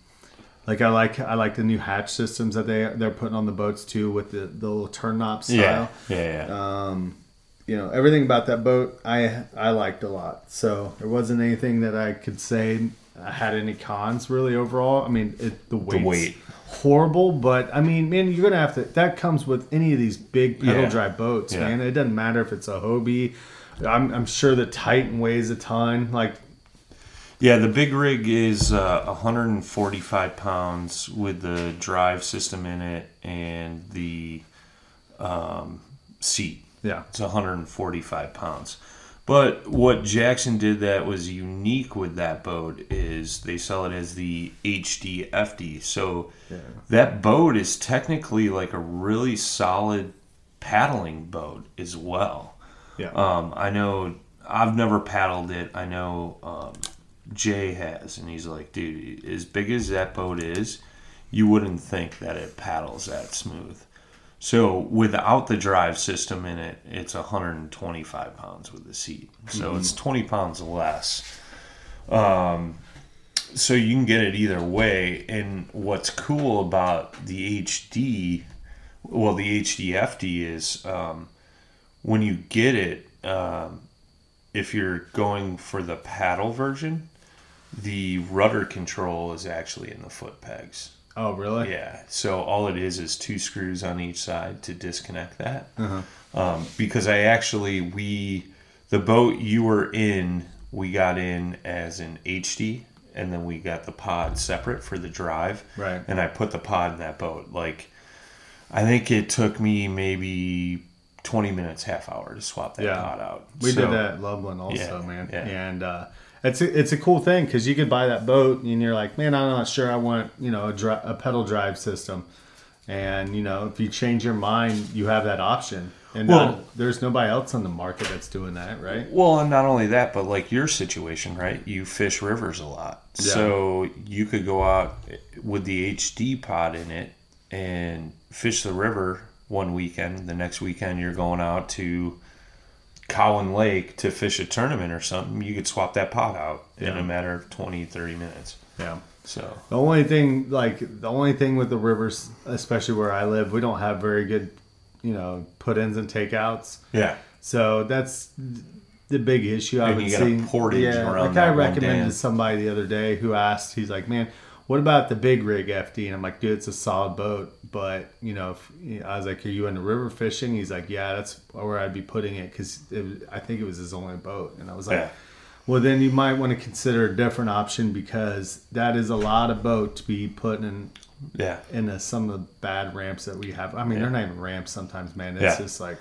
like I like I like the new hatch systems that they they're putting on the boats too with the, the little turn knob style
Yeah, yeah, yeah.
um, you know everything about that boat I I liked a lot. So there wasn't anything that I could say I had any cons really overall. I mean it, the weight
weight.
horrible, but I mean man you're gonna have to that comes with any of these big pedal
Yeah.
drive boats,
Yeah.
man. It doesn't matter if it's a Hobie. I'm, I'm sure the Titan weighs a ton. Like
Yeah, the big rig is uh, 145 pounds with the drive system in it and the um, seat.
yeah,
It's 145 pounds. But what Jackson did that was unique with that boat is they sell it as the HD FD. So that boat is technically like a really solid paddling boat as well.
yeah,
Um, I know I've never paddled it. I know um, Jay has, and he's like, dude, as big as that boat is, you wouldn't think that it paddles that smooth. So without the drive system in it, it's 125 pounds with the seat. So it's 20 pounds less. Um, so you can get it either way. And what's cool about the HD, well, the HDFD is um, when you get it, um, if you're going for the paddle version, the rudder control is actually in the foot pegs.
oh really?
Yeah. So all it is is two screws on each side to disconnect that. Um, because I actually we the boat you were in we got in as an HD and then we got the pod separate for the drive.
Right.
And I put the pod in that boat. Like I think it took me maybe 20 minutes, half hour to swap that
Yeah.
pod out.
We
So-
did that at Loveland also,
Yeah,
man.
yeah.
And uh, it's a, it's a cool thing because you could buy that boat and you're like, man, I'm not sure I want you know a, dri- a pedal drive system. And you know, if you change your mind, you have that option. And
Well-
not- there's nobody else on the market that's doing that, right?
Well, and not only that, but like your situation, right? You fish rivers a lot.
Yeah.
So you could go out with the HD pod in it and fish the river one weekend. The next weekend, you're going out to Cowan Lake to fish a tournament or something. You could swap that pot out in a matter of 20, 30 minutes.
Yeah.
So,
The only thing, like the only thing with the rivers, especially where I live, we don't have very good, you know, put-ins and takeouts.
yeah.
So that's the big issue I
And
would
you got a
see.
portage
yeah,
around
like I
that one
recommended
dam.
to somebody the other day who asked, he's like, "Man, what about the big rig FD?" And I'm like, "Dude, it's a solid boat, but you know, if, I was like, are you into river fishing?" He's like, "Yeah, that's where I'd be putting it because I think it was his only boat." And I was like.
Yeah.
Well, then you might want to consider a different option because that is a lot of boat to be putting in
Yeah.
into some of the bad ramps that we have. I mean, they're not even ramps sometimes, man. It's
Yeah.
just like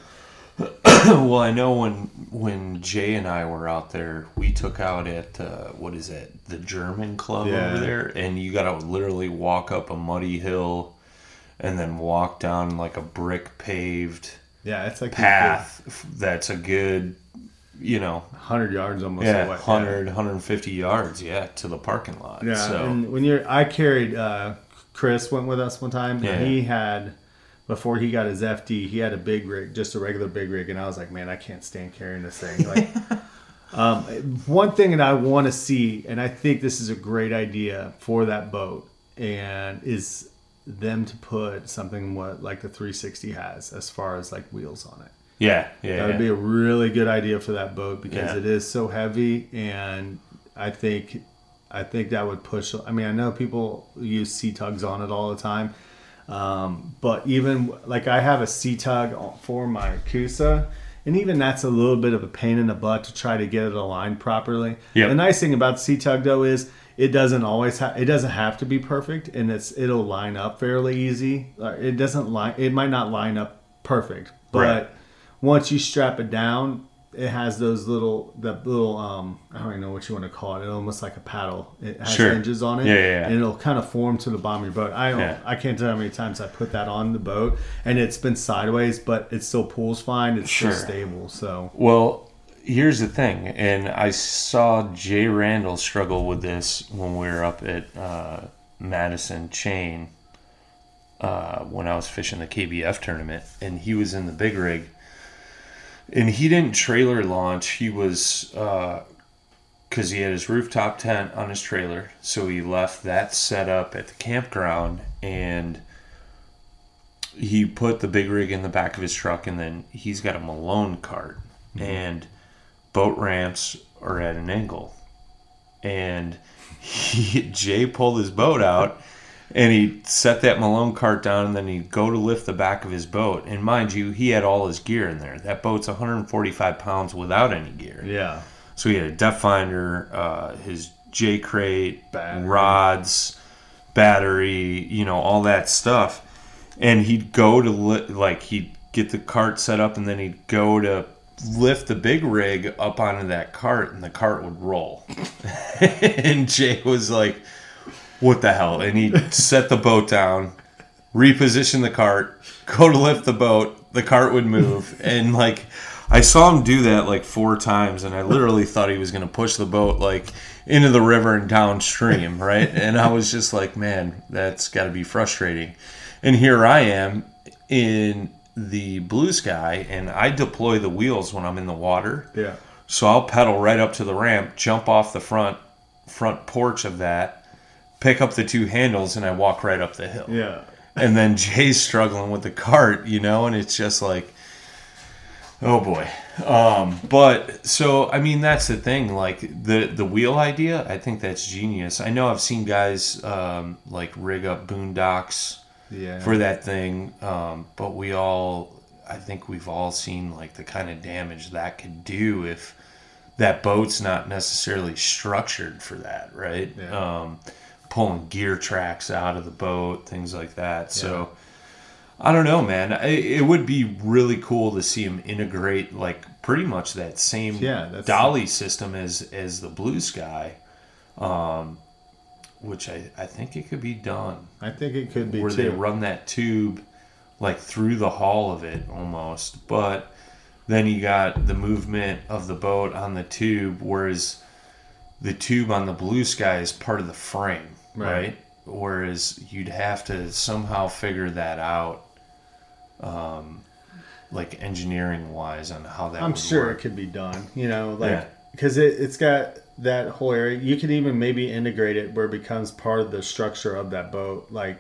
well, I know when when Jay and I were out there, we took out at uh, what is it, the German club
Yeah.
over there, and you got to literally walk up a muddy hill, and then walk down like a brick paved
yeah, it's like
path that's a good, you know,
hundred yards almost
yeah,
away.
100, 150 yards, yeah, to the parking lot.
Yeah,
so
and when you're, I carried uh, Chris went with us one time,
Yeah.
and he had before he got his FD, he had a big rig, just a regular big rig, and I was like, man, I can't stand carrying this thing. Like, um, one thing that I want to see, and I think this is a great idea for that boat, and is them to put something what like the 360 has as far as like wheels on it.
yeah, yeah,
That would
yeah.
be a really good idea for that boat because
Yeah.
it is so heavy, and I think I think that would push. I mean, I know people use C-Tugs on it all the time, um, but even like I have a C tug for my Coosa, and even that's a little bit of a pain in the butt to try to get it aligned properly.
Yep.
The nice thing about C tug though is it doesn't always have it doesn't have to be perfect, and it's it'll line up fairly easy. It doesn't line. It might not line up perfect, but
Right.
once you strap it down, it has those little that little um I don't even know what you want to call it. It's almost like a paddle. It has
Sure.
hinges on it.
Yeah, yeah, yeah.
And it'll kind of form to the bottom of your boat. I don't
Yeah.
I can't tell how many times I put that on the boat and it's been sideways, but it still pulls fine. It's
Sure.
still stable. So
Well, here's the thing, and I saw Jay Randall struggle with this when we were up at uh, Madison Chain uh, when I was fishing the KBF tournament, and he was in the big rig, and he didn't trailer launch. He was uh, because he had his rooftop tent on his trailer, so he left that set up at the campground and he put the big rig in the back of his truck and then he's got a Malone cart mm-hmm. and boat ramps are at an angle. And he, Jay pulled his boat out and he set that Malone cart down and then he'd go to lift the back of his boat. And mind you, he had all his gear in there. That boat's 145 pounds without any gear.
yeah.
So he had a depth finder, uh, his J crate,
Battery.
rods, battery, you know, all that stuff. And he'd go to li- like he'd get the cart set up, and then he'd go to lift the big rig up onto that cart, and the cart would roll. and Jay was like, "What the hell?" And he'd set the boat down, reposition the cart, go to lift the boat, the cart would move, and like I saw him do that like four times, and I literally thought he was going to push the boat like into the river and downstream, right? And I was just like, man, that's got to be frustrating. And here I am in the blue sky, and I deploy the wheels when I'm in the water.
Yeah.
So I'll pedal right up to the ramp, jump off the front front porch of that, pick up the two handles, and I walk right up the hill
Yeah.
and then Jay's struggling with the cart, you know, and it's just like, oh boy. Um, but so I mean, that's the thing. Like the the wheel idea, I think that's genius. I know I've seen guys um, like rig up Boonedox
Yeah.
for that thing, um, but we all, I think we've all seen like the kind of damage that could do if that boat's not necessarily structured for that, right?
Yeah.
Um, pulling gear tracks out of the boat, things like that. So I don't know, man. I, it would be really cool to see him integrate like pretty much that same
Yeah,
dolly system as as the Blue Sky, um, which I I think it could be done
I think it could be
where
too.
they run that tube like through the hull of it almost but then you got the movement of the boat on the tube whereas the tube on the blue sky is part of the frame right,
Right.
whereas you'd have to somehow figure that out um like engineering wise on how that
I'm sure
work.
it could be done. You know, like
Yeah.
because it, it's got that whole area. You could even maybe integrate it where it becomes part of the structure of that boat, like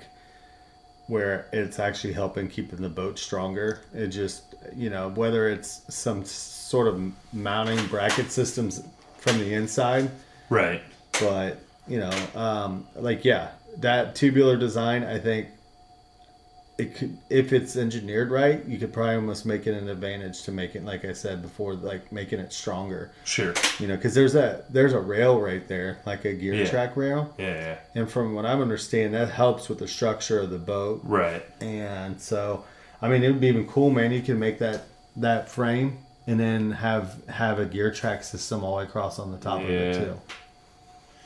where it's actually helping keeping the boat stronger. It just you know whether it's some sort of mounting bracket systems from the inside,
right
but you know, um, like yeah, that tubular design. I think it could, if it's engineered right, you could probably almost make it an advantage to make it, like I said before, like making it stronger.
sure
You know, because there's a there's a rail right there, like a gear
Yeah.
track rail,
yeah, yeah
and from what I'm understanding, that helps with the structure of the boat.
right
And so, I mean, it would be even cool, man. You can make that that frame and then have have a gear track system all the way across on the top of it too.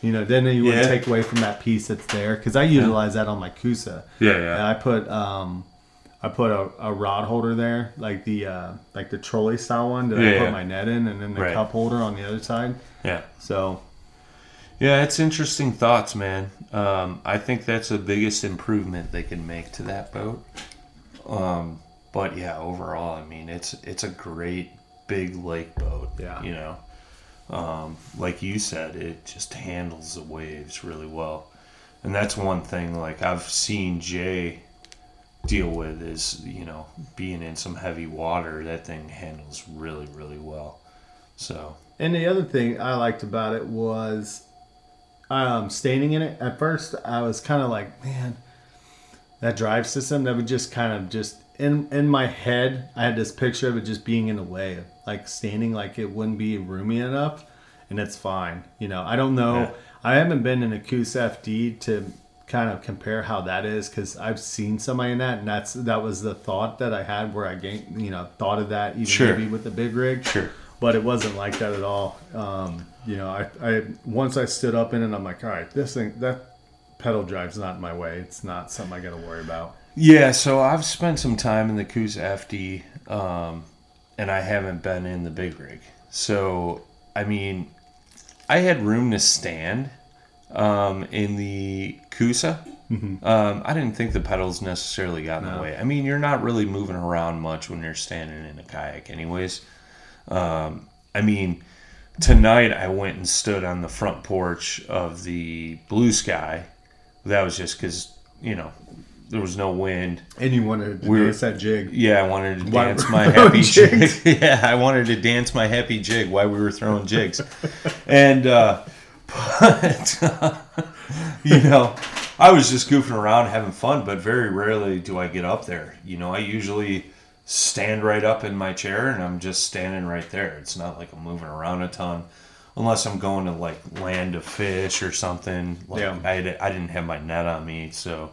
You know, then you would
Yeah.
take away from that piece that's there because I utilize that on my Coosa.
yeah
And
yeah
I put um, I put a, a rod holder there, like the uh, like the trolley style one that I put
yeah.
my net in, and then the
Right.
cup holder on the other side.
yeah
So
Yeah, it's interesting thoughts, man. Um, I think that's the biggest improvement they can make to that boat. Um, but yeah, overall, I mean, it's it's a great big lake boat.
Yeah.
you know, um, like you said, it just handles the waves really well, and that's one thing. Like I've seen Jay deal with is you know being in some heavy water. That thing handles really really well. So
And the other thing I liked about it was um, staining in it. At first, I was kind of like, man, that drive system that would just kind of just in in my head. I had this picture of it just being in the way, like standing like it wouldn't be roomy enough, and it's fine. You know, I don't know.
Yeah.
I haven't been in a Coosa FD to kind of compare how that is because I've seen somebody in that, and that's that was the thought that I had where I gained, you know, thought of that even
Sure.
maybe with the big rig
Sure.
but it wasn't like that at all. Um, you know, I, I once I stood up in it, I'm like, all right, this thing that pedal drive's not in my way. It's not something I got to worry about.
Yeah, so I've spent some time in the Coosa FD, um, and I haven't been in the big rig. So, I mean, I had room to stand um, in the Coosa. Um, I didn't think the pedals necessarily got in the way. I mean, you're not really moving around much when you're standing in a kayak, anyways. Um, I mean, tonight I went and stood on the front porch of the Blue Sky. That was just because you know there was no wind.
And you wanted to
We're-
dance that jig.
Yeah, I wanted to
Why-
dance my happy jig. yeah, I wanted to dance my happy jig while we were throwing jigs. and uh but uh, you know, I was just goofing around having fun, but very rarely do I get up there. You know, I usually stand right up in my chair and I'm just standing right there. It's not like I'm moving around a ton. Unless I'm going to like land a fish or something, like
Yeah.
I, I didn't have my net on me, so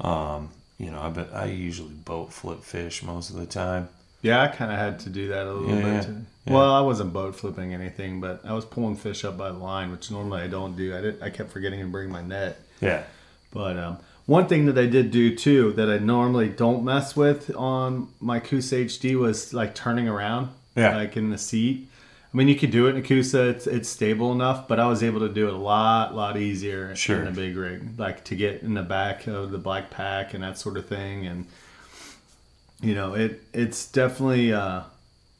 um, you know, I bet I usually boat flip fish most of the time.
Yeah, I kind of had to do that a little
Yeah,
bit.
yeah.
Well, I wasn't boat flipping anything, but I was pulling fish up by the line, which normally I don't do. I did. I kept forgetting to bring my net.
Yeah,
But um, one thing that I did do too that I normally don't mess with on my Coosa HD was like turning around,
Yeah.
like in the seat. I mean, you could do it in a Coosa; it's it's stable enough. But I was able to do it a lot, lot easier
Sure.
in a big rig, like to get in the back of the BlackPak and that sort of thing. And you know, it it's definitely uh,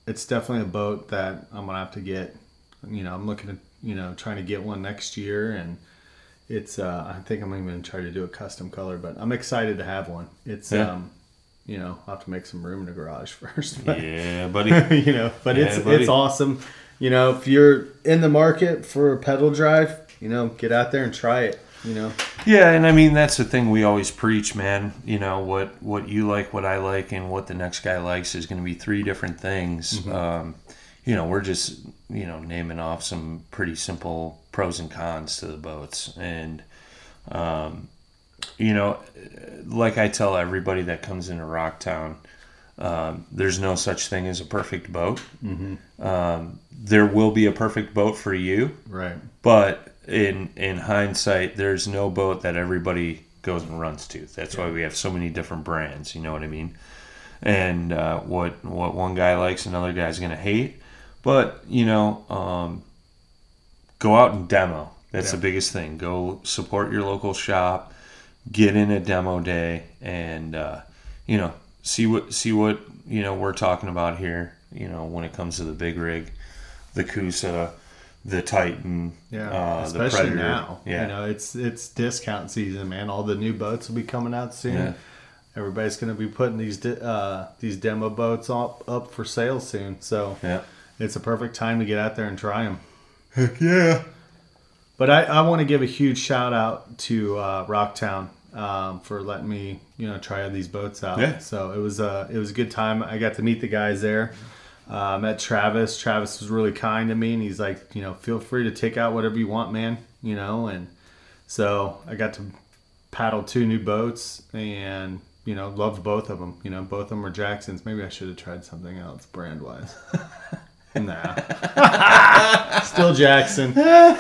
it's definitely a boat that I'm gonna have to get. You know, I'm looking at you know trying to get one next year and it's uh i think i'm even gonna try to do a custom color but i'm excited to have one it's
Yeah.
um you know i'll have to make some room in the garage first but,
yeah, buddy.
you know but
Yeah,
it's
buddy.
it's awesome you know if you're in the market for a pedal drive you know get out there and try it you know
Yeah, and I mean that's the thing we always preach, man. You know what what you like, what I like, and what the next guy likes is going to be three different things. Um, you know, we're just you know naming off some pretty simple pros and cons to the boats, and um, you know, like I tell everybody that comes into Rocktown, um, there's no such thing as a perfect boat. Um, there will be a perfect boat for you.
right
But in in hindsight, there's no boat that everybody goes and runs to. That's why we have so many different brands. You know what I mean? And uh, what what one guy likes, another guy's gonna hate. But you know, um, go out and demo. That's
Yeah.
the biggest thing. Go support your local shop. Get in a demo day, and uh, you know, see what see what you know we're talking about here. You know, when it comes to the big rig, the Coosa, the Titan,
yeah
uh, the
especially now.
Yeah,
you know it's it's discount season man. All the new boats will be coming out soon.
Yeah.
everybody's going to be putting these de- uh these demo boats up up for sale soon. So
yeah,
it's a perfect time to get out there and try them
heck yeah.
But I, I want to give a huge shout out to uh, Rocktown um, for letting me, you know, try these boats out.
Yeah.
So it was a it was a good time. I got to meet the guys there. Uh, met Travis. Travis was really kind to me, and he's like, you know, feel free to take out whatever you want, man. You know, and so I got to paddle two new boats, and you know, loved both of them. You know, both of them were Jacksons. Maybe I should have tried something else brand wise. nah, still Jackson.
yeah,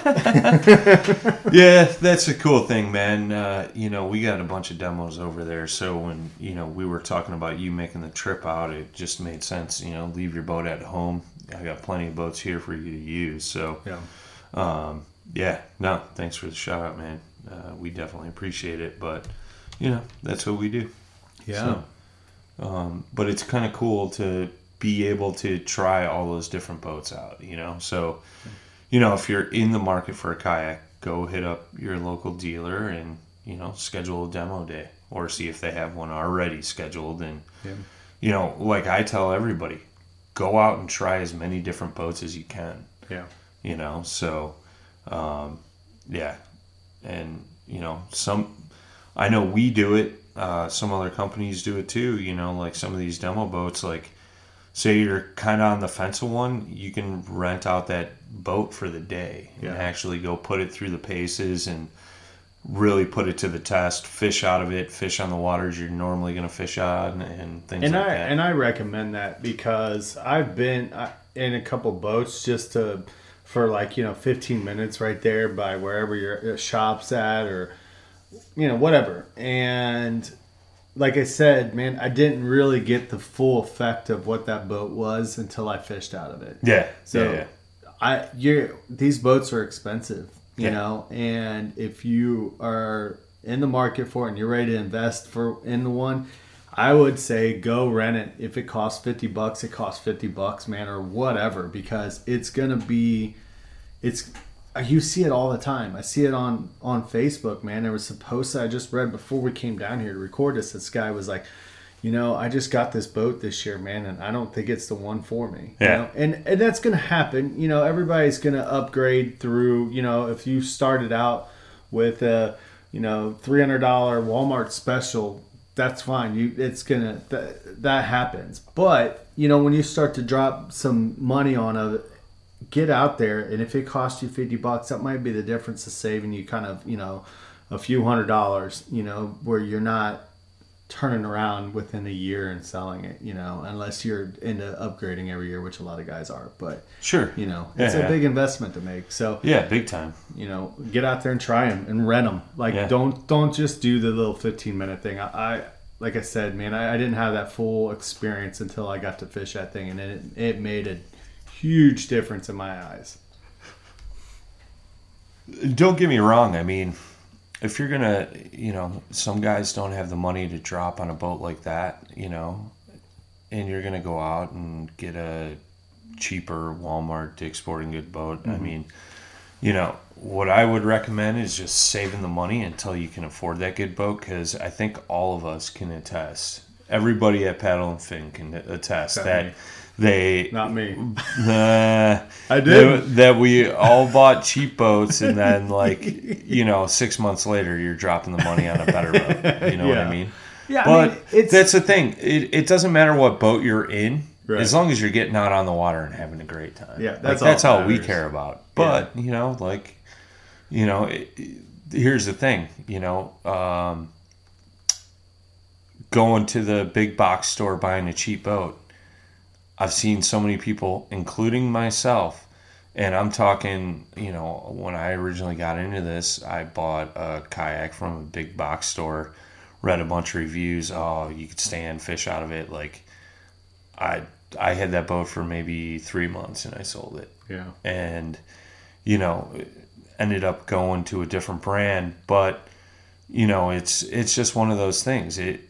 that's a cool thing, man. Uh, you know, we got a bunch of demos over there, so when you know we were talking about you making the trip out, it just made sense. You know, leave your boat at home. I got plenty of boats here for you to use. So,
Yeah.
um, yeah, no, thanks for the shout out, man. Uh, we definitely appreciate it, but you know, that's what we do.
Yeah.
So, um, but it's kind of cool to be able to try all those different boats out, you know? So, you know, if you're in the market for a kayak, go hit up your local dealer and, you know, schedule a demo day or see if they have one already scheduled. And,
Yeah.
you know, like I tell everybody, go out and try as many different boats as you can,
Yeah.
you know? So, um, yeah, and you know some I know we do it. Uh, some other companies do it too. You know, like some of these demo boats, like say you're kind of on the fence of one, you can rent out that boat for the day
Yeah.
and actually go put it through the paces and really put it to the test. Fish out of it, fish on the waters you're normally going to fish on, and things
and
like
I
that.
and I recommend that because I've been in a couple boats just to for like you know 15 minutes right there by wherever your shop's at or you know whatever and like I said man I didn't really get the full effect of what that boat was until I fished out of it
yeah.
so
yeah, yeah.
I you these boats are expensive, you
Yeah.
know, and if you are in the market for it and you're ready to invest for in the one, I would say go rent it. If it costs fifty bucks, it costs fifty bucks, man, or whatever, because it's gonna be, it's. You see it all the time. I see it on on Facebook, man. There was a post that I just read before we came down here to record this. This guy was like, you know, I just got this boat this year, man, and I don't think it's the one for me. you
Yeah.
know? And and that's gonna happen. You know, everybody's gonna upgrade through. You know, if you started out with a you know three hundred dollar Walmart special, that's fine. You it's gonna that that happens. But you know, when you start to drop some money on a get out there and if it costs you 50 bucks that might be the difference of saving you kind of you know a few hundred dollars you know where you're not turning around within a year and selling it you know unless you're into upgrading every year which a lot of guys are but
Sure.
you know it's
Yeah,
a
yeah.
big investment to make so
Yeah, big time.
you know get out there and try them and rent them like
Yeah.
don't don't just do the little 15 minute thing I, I like i said man I, I didn't have that full experience until i got to fish that thing and it, it made a huge difference in my eyes
Don't get me wrong. I mean, if you're gonna, you know, some guys don't have the money to drop on a boat like that, you know, and you're gonna go out and get a cheaper Walmart Dick Sporting Good boat. I mm-hmm. mean, you know, what I would recommend is just saving the money until you can afford that good boat because I think all of us can attest. Everybody at Paddle and Fin can attest
Except
that. They
not me
Nah,
I
that,
did.
that we all bought cheap boats, and then like you know, six months later, you're dropping the money on a better boat. You know what I mean?
yeah
But
I mean, it's
that's the thing. It, it doesn't matter what boat you're in,
Right.
as long as you're getting out on the water and having a great time.
Yeah,
Like,
that's
that's
all that
all we care about. But you know, like you know, it, it- here's the thing. You know, um, going to the big box store buying a cheap boat. I've seen so many people, including myself, and I'm talking, you know, when I originally got into this, I bought a kayak from a big box store, read a bunch of reviews. Oh, you could stand fish out of it. Like, I I had that boat for maybe three months and I sold it
yeah
and you know ended up going to a different brand but you know it's it's just one of those things it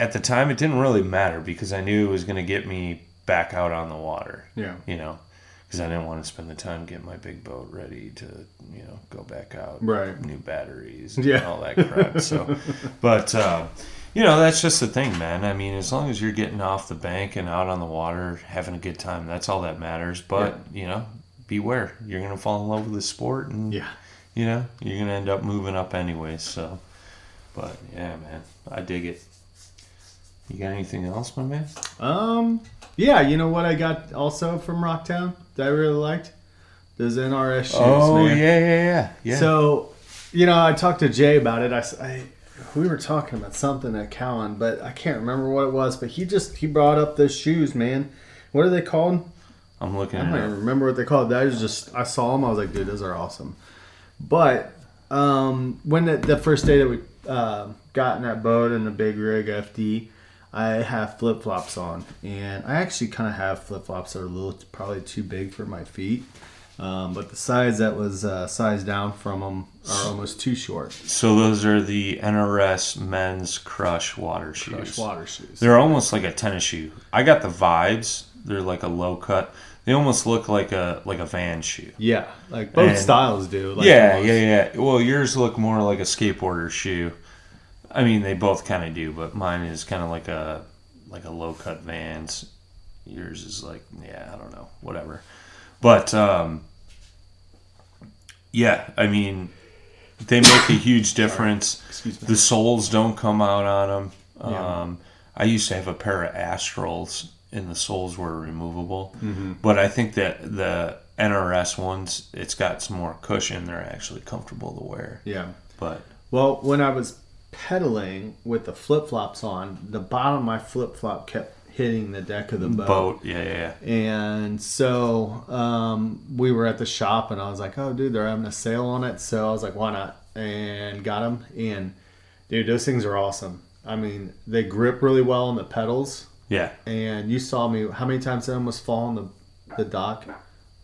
at the time it didn't really matter because i knew it was going to get me back out on the water
yeah.
you know? Because i didn't want to spend the time getting my big boat ready to you know go back out.
Right.
new batteries
Yeah.
and all that crap so. But uh, you know that's just the thing man. I mean as long as you're getting off the bank and out on the water having a good time that's all that matters. But you know beware. You're gonna fall in love with the sport and
yeah.
you know you're gonna end up moving up anyways so. But yeah man i dig it. You got anything else my man?
Um, yeah, you know what I got also from Rocktown that I really liked? Those NRS shoes,
oh
man.
yeah yeah yeah yeah
So, you know, I talked to Jay about it. I we were talking about something at Cowan, but I can't remember what it was. But he just he brought up those shoes, man. What are they called?
i'm looking
I don't
at
even
it
remember what they called. I was just I saw them. I was like, dude, those are awesome. But um, when the, the first day that we uh, got in that boat in the big rig FD, I have flip flops on, and I actually kind of have flip flops that are a little probably too big for my feet. Um, but the size that was uh, sized down from them are almost too short.
so those are the nrs men's crush water shoes
Crush water shoes.
They're almost like a tennis shoe. I got the vibes. They're like a low cut. They almost look like a like a van shoe.
Yeah, like both
And-
styles do. Like
yeah,
almost.
yeah, yeah. Well, yours look more like a skateboarder shoe. I mean, they both kind of do, but mine is kind of like a like a low cut Vans. Yours is like, yeah, I don't know, whatever. But um, yeah, I mean, they make a huge difference.
Excuse me.
The soles don't come out on them.
Yeah.
Um, I used to have a pair of Astrals, and the soles were removable.
Mm-hmm.
But I think that the NRS ones, it's got some more cushion. They're actually comfortable to wear.
Yeah.
But
Well, when I was pedaling with the flip flops on, the bottom of my flip flop kept hitting the deck of the boat.
boat, yeah, yeah, yeah.
And so um, we were at the shop, and I was like, "Oh, dude, they're having a sale on it." So I was like, "Why not?" And got them. And dude, those things are awesome. I mean, they grip really well on the pedals.
yeah.
And you saw me how many times I almost fall on the the dock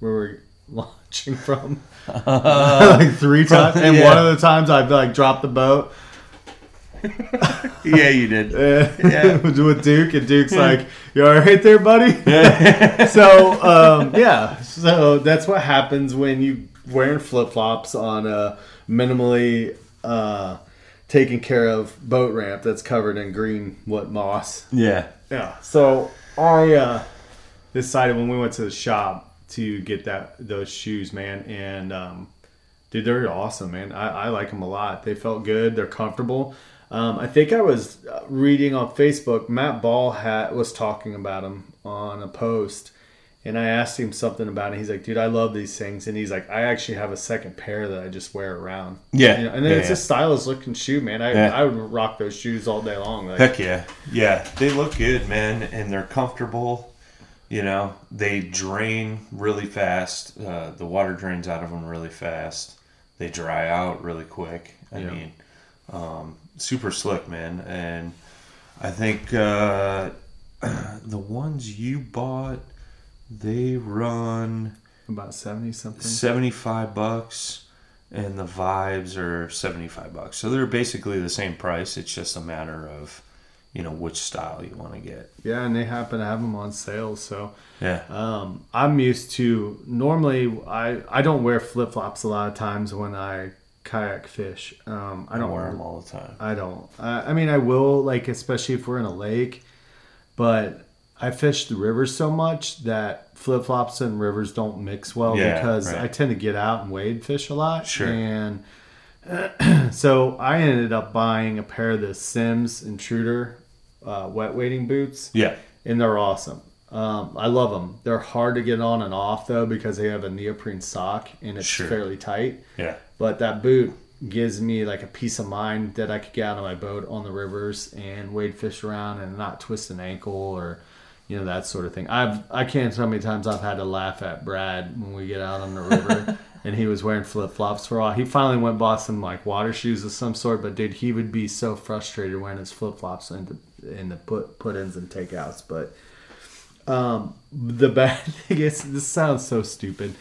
where we're launching from, like three times. And
Yeah.
one of the times I like dropped the boat.
Yeah, you did.
yeah. with Duke, and Duke's like, "You all right there, buddy?" so um, yeah, so that's what happens when you wearing flip flops on a minimally uh, taken care of boat ramp that's covered in green what moss.
Yeah.
Yeah. So I uh, decided when we went to the shop to get that those shoes, man, and um, dude, they're awesome, man. I, I like them a lot. They felt good. They're comfortable. Um, I think I was uh, reading on Facebook. Matt Ball had was talking about them on a post, and I asked him something about it. He's like, "Dude, I love these things," and he's like, "I actually have a second pair that I just wear around."
Yeah.
You know, and then
Yeah,
it's
yeah.
a stylish looking shoe, man. I,
Yeah.
I would rock those shoes all day long. Like,
Heck yeah. Yeah. They look good, man, and they're comfortable. You know, they drain really fast. Uh, the water drains out of them really fast. They dry out really quick. I mean, um, super slick, man. And I think uh, the ones you bought, they run
about seventy something.
75 bucks and the vibes are 75 bucks so they're basically the same price it's just a matter of you know which style you want to get
Yeah, and they happen to have them on sale. So
yeah
um, I'm used to normally I I don't wear flip flops a lot of times when I kayak fish. Um, I
i
don't
don't wear them all the time
I don't. I, I mean, I will like especially if we're in a lake, but I fish the rivers so much that flip flops and rivers don't mix well
Yeah,
because
right.
I tend to get out and wade fish a lot.
Sure.
And so I ended up buying a pair of the Simms Intruder uh, wet wading boots
yeah
and they're awesome. Um, I love them. They're hard to get on and off though because they have a neoprene sock and it's
Sure.
fairly tight.
yeah
But that boot gives me like a peace of mind that I could get out of my boat on the rivers and wade fish around and not twist an ankle or you know that sort of thing. I've I can't tell how many times I've had to laugh at Brad when we get out on the river and he was wearing flip flops for all. He finally went and bought some like water shoes of some sort, but dude, he would be so frustrated wearing his flip flops in the in the put put ins and takeouts. But um, the bad thing is, this sounds so stupid.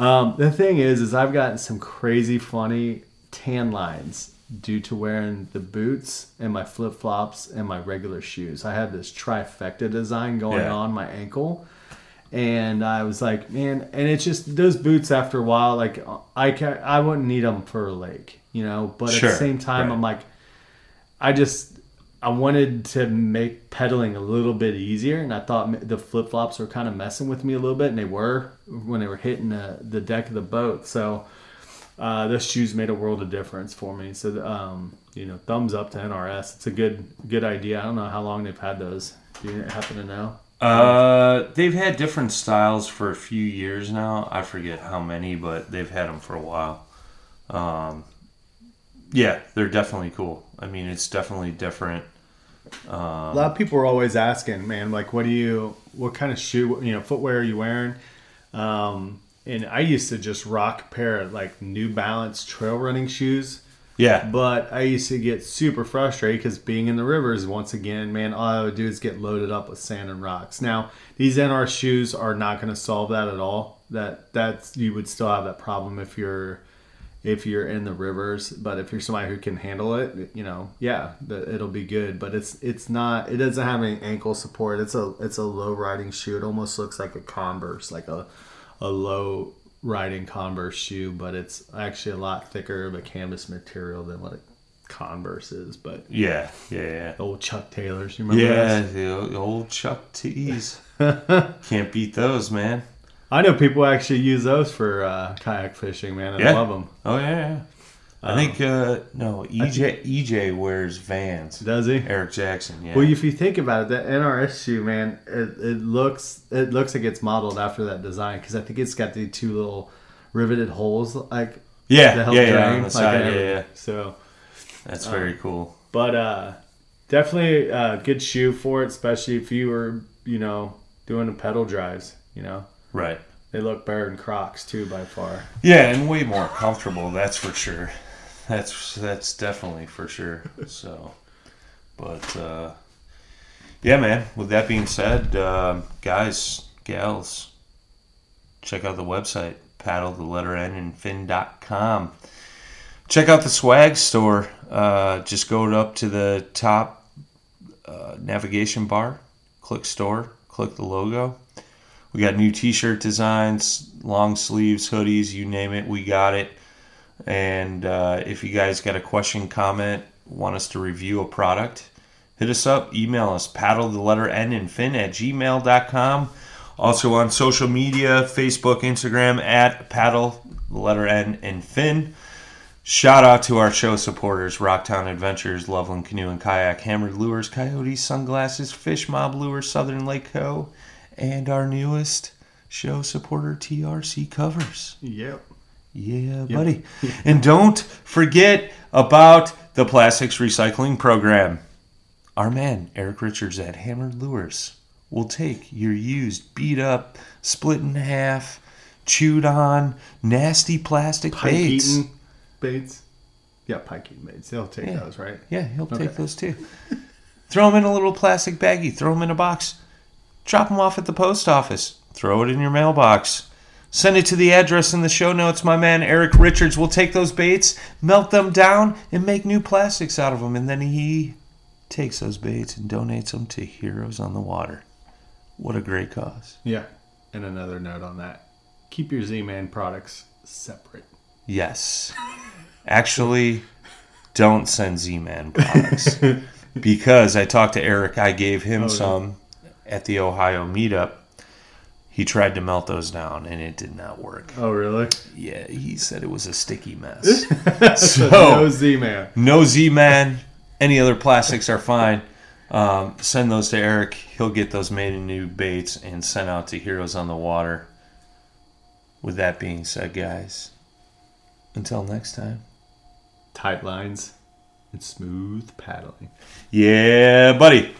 Um, the thing is, is I've gotten some crazy funny tan lines due to wearing the boots and my flip flops and my regular shoes. I had this trifecta design going
Yeah.
on my ankle. And I was like, man, and it's just those boots. After a while, like I can, I wouldn't need them for a lake, you know. But at the same time,
right.
I'm like, I just I wanted to make pedaling a little bit easier, and I thought the flip flops were kind of messing with me a little bit, and they were when they were hitting the, the deck of the boat. So uh, those shoes made a world of difference for me. So um, you know, thumbs up to NRS. It's a good good idea. I don't know how long they've had those. Do you happen to know?
uh they've had different styles for a few years now i forget how many but they've had them for a while um yeah they're definitely cool i mean it's definitely different
a lot of people are always asking, man, like, what do you, what kind of shoe, you know, footwear are you wearing? Um, and I used to just rock a pair of like New Balance trail running shoes.
yeah
But I used to get super frustrated because being in the rivers, once again, man, all I would do is get loaded up with sand and rocks. Now, these NR shoes are not going to solve that at all. That that's you would still have that problem if you're if you're in the rivers. But if you're somebody who can handle it, you know, yeah, it'll be good. But it's it's not. It doesn't have any ankle support. It's a it's a low riding shoe. It almost looks like a Converse, like a a low riding Converse shoe, but it's actually a lot thicker of a canvas material than what a Converse is. But
yeah yeah yeah
old Chuck Taylors, you remember
Yeah,
those?
the old Chuck T's. Can't beat those, man.
I know people actually use those for uh, kayak fishing, man. I
Yeah.
love them.
Oh yeah, yeah. I think uh, no EJ EJ wears Vans.
Does he?
Eric Jackson, yeah.
Well, if you think about it, that NRS shoe, man, it, it looks it looks like it's modeled after that design because I think it's got the two little riveted holes like
yeah,
to
yeah,
help
yeah,
drain.
on the
like
side, yeah, yeah.
So,
That's very cool.
but uh, definitely a good shoe for it, especially if you were you know doing the pedal drives. You know,
Right.
they look better than Crocs too by far.
Yeah, and way more comfortable. That's for sure. That's that's definitely for sure. So, but uh, yeah, man. With that being said, um guys, gals, check out the website paddle the letter n and fin.com. Check out the swag store. Uh, just go up to the top uh, navigation bar, click store, click the logo. We got new t-shirt designs, long sleeves, hoodies, you name it, we got it. And uh, if you guys got a question, comment, want us to review a product, hit us up, email us, paddle the letter N and fin at gmail.com. Also on social media, Facebook, Instagram at paddle the letter N and fin. Shout out to our show supporters Rocktown Adventures, Loveland Canoe and Kayak, Hammered Lures, Coyotes, Sunglasses, Fish Mob Lures, Southern Lake Co., and our newest show supporter, TRC Covers.
Yep.
Yeah, buddy. and don't forget about the plastics recycling program. Our man, Eric Richards at Hammered Lures, will take your used, beat up, split in half, chewed on, nasty plastic
Pike
baits.
eating baits. Yeah, pike eating baits. They'll take
Yeah.
those, right?
Yeah, he'll take those too. throw them in a little plastic baggie, throw them in a box, drop them off at the post office, throw it in your mailbox. Send it to the address in the show notes. My man Eric Richards will take those baits, melt them down, and make new plastics out of them. And then he takes those baits and donates them to Heroes on the Water. What a great cause.
Yeah. And another note on that: keep your Z-Man products separate.
Yes. Actually, don't send Z Man products because I talked to Eric. I gave him oh,
yeah.
some at the Ohio meetup. He tried to melt those down and it did not work.
Oh, really?
Yeah, he said it was a sticky mess. So
no Z-Man.
no Z Man. Any other plastics are fine. Um, send those to Eric. He'll get those made in new baits and sent out to Heroes on the Water. With that being said, guys, until next time.
Tight lines and smooth paddling.
Yeah, buddy.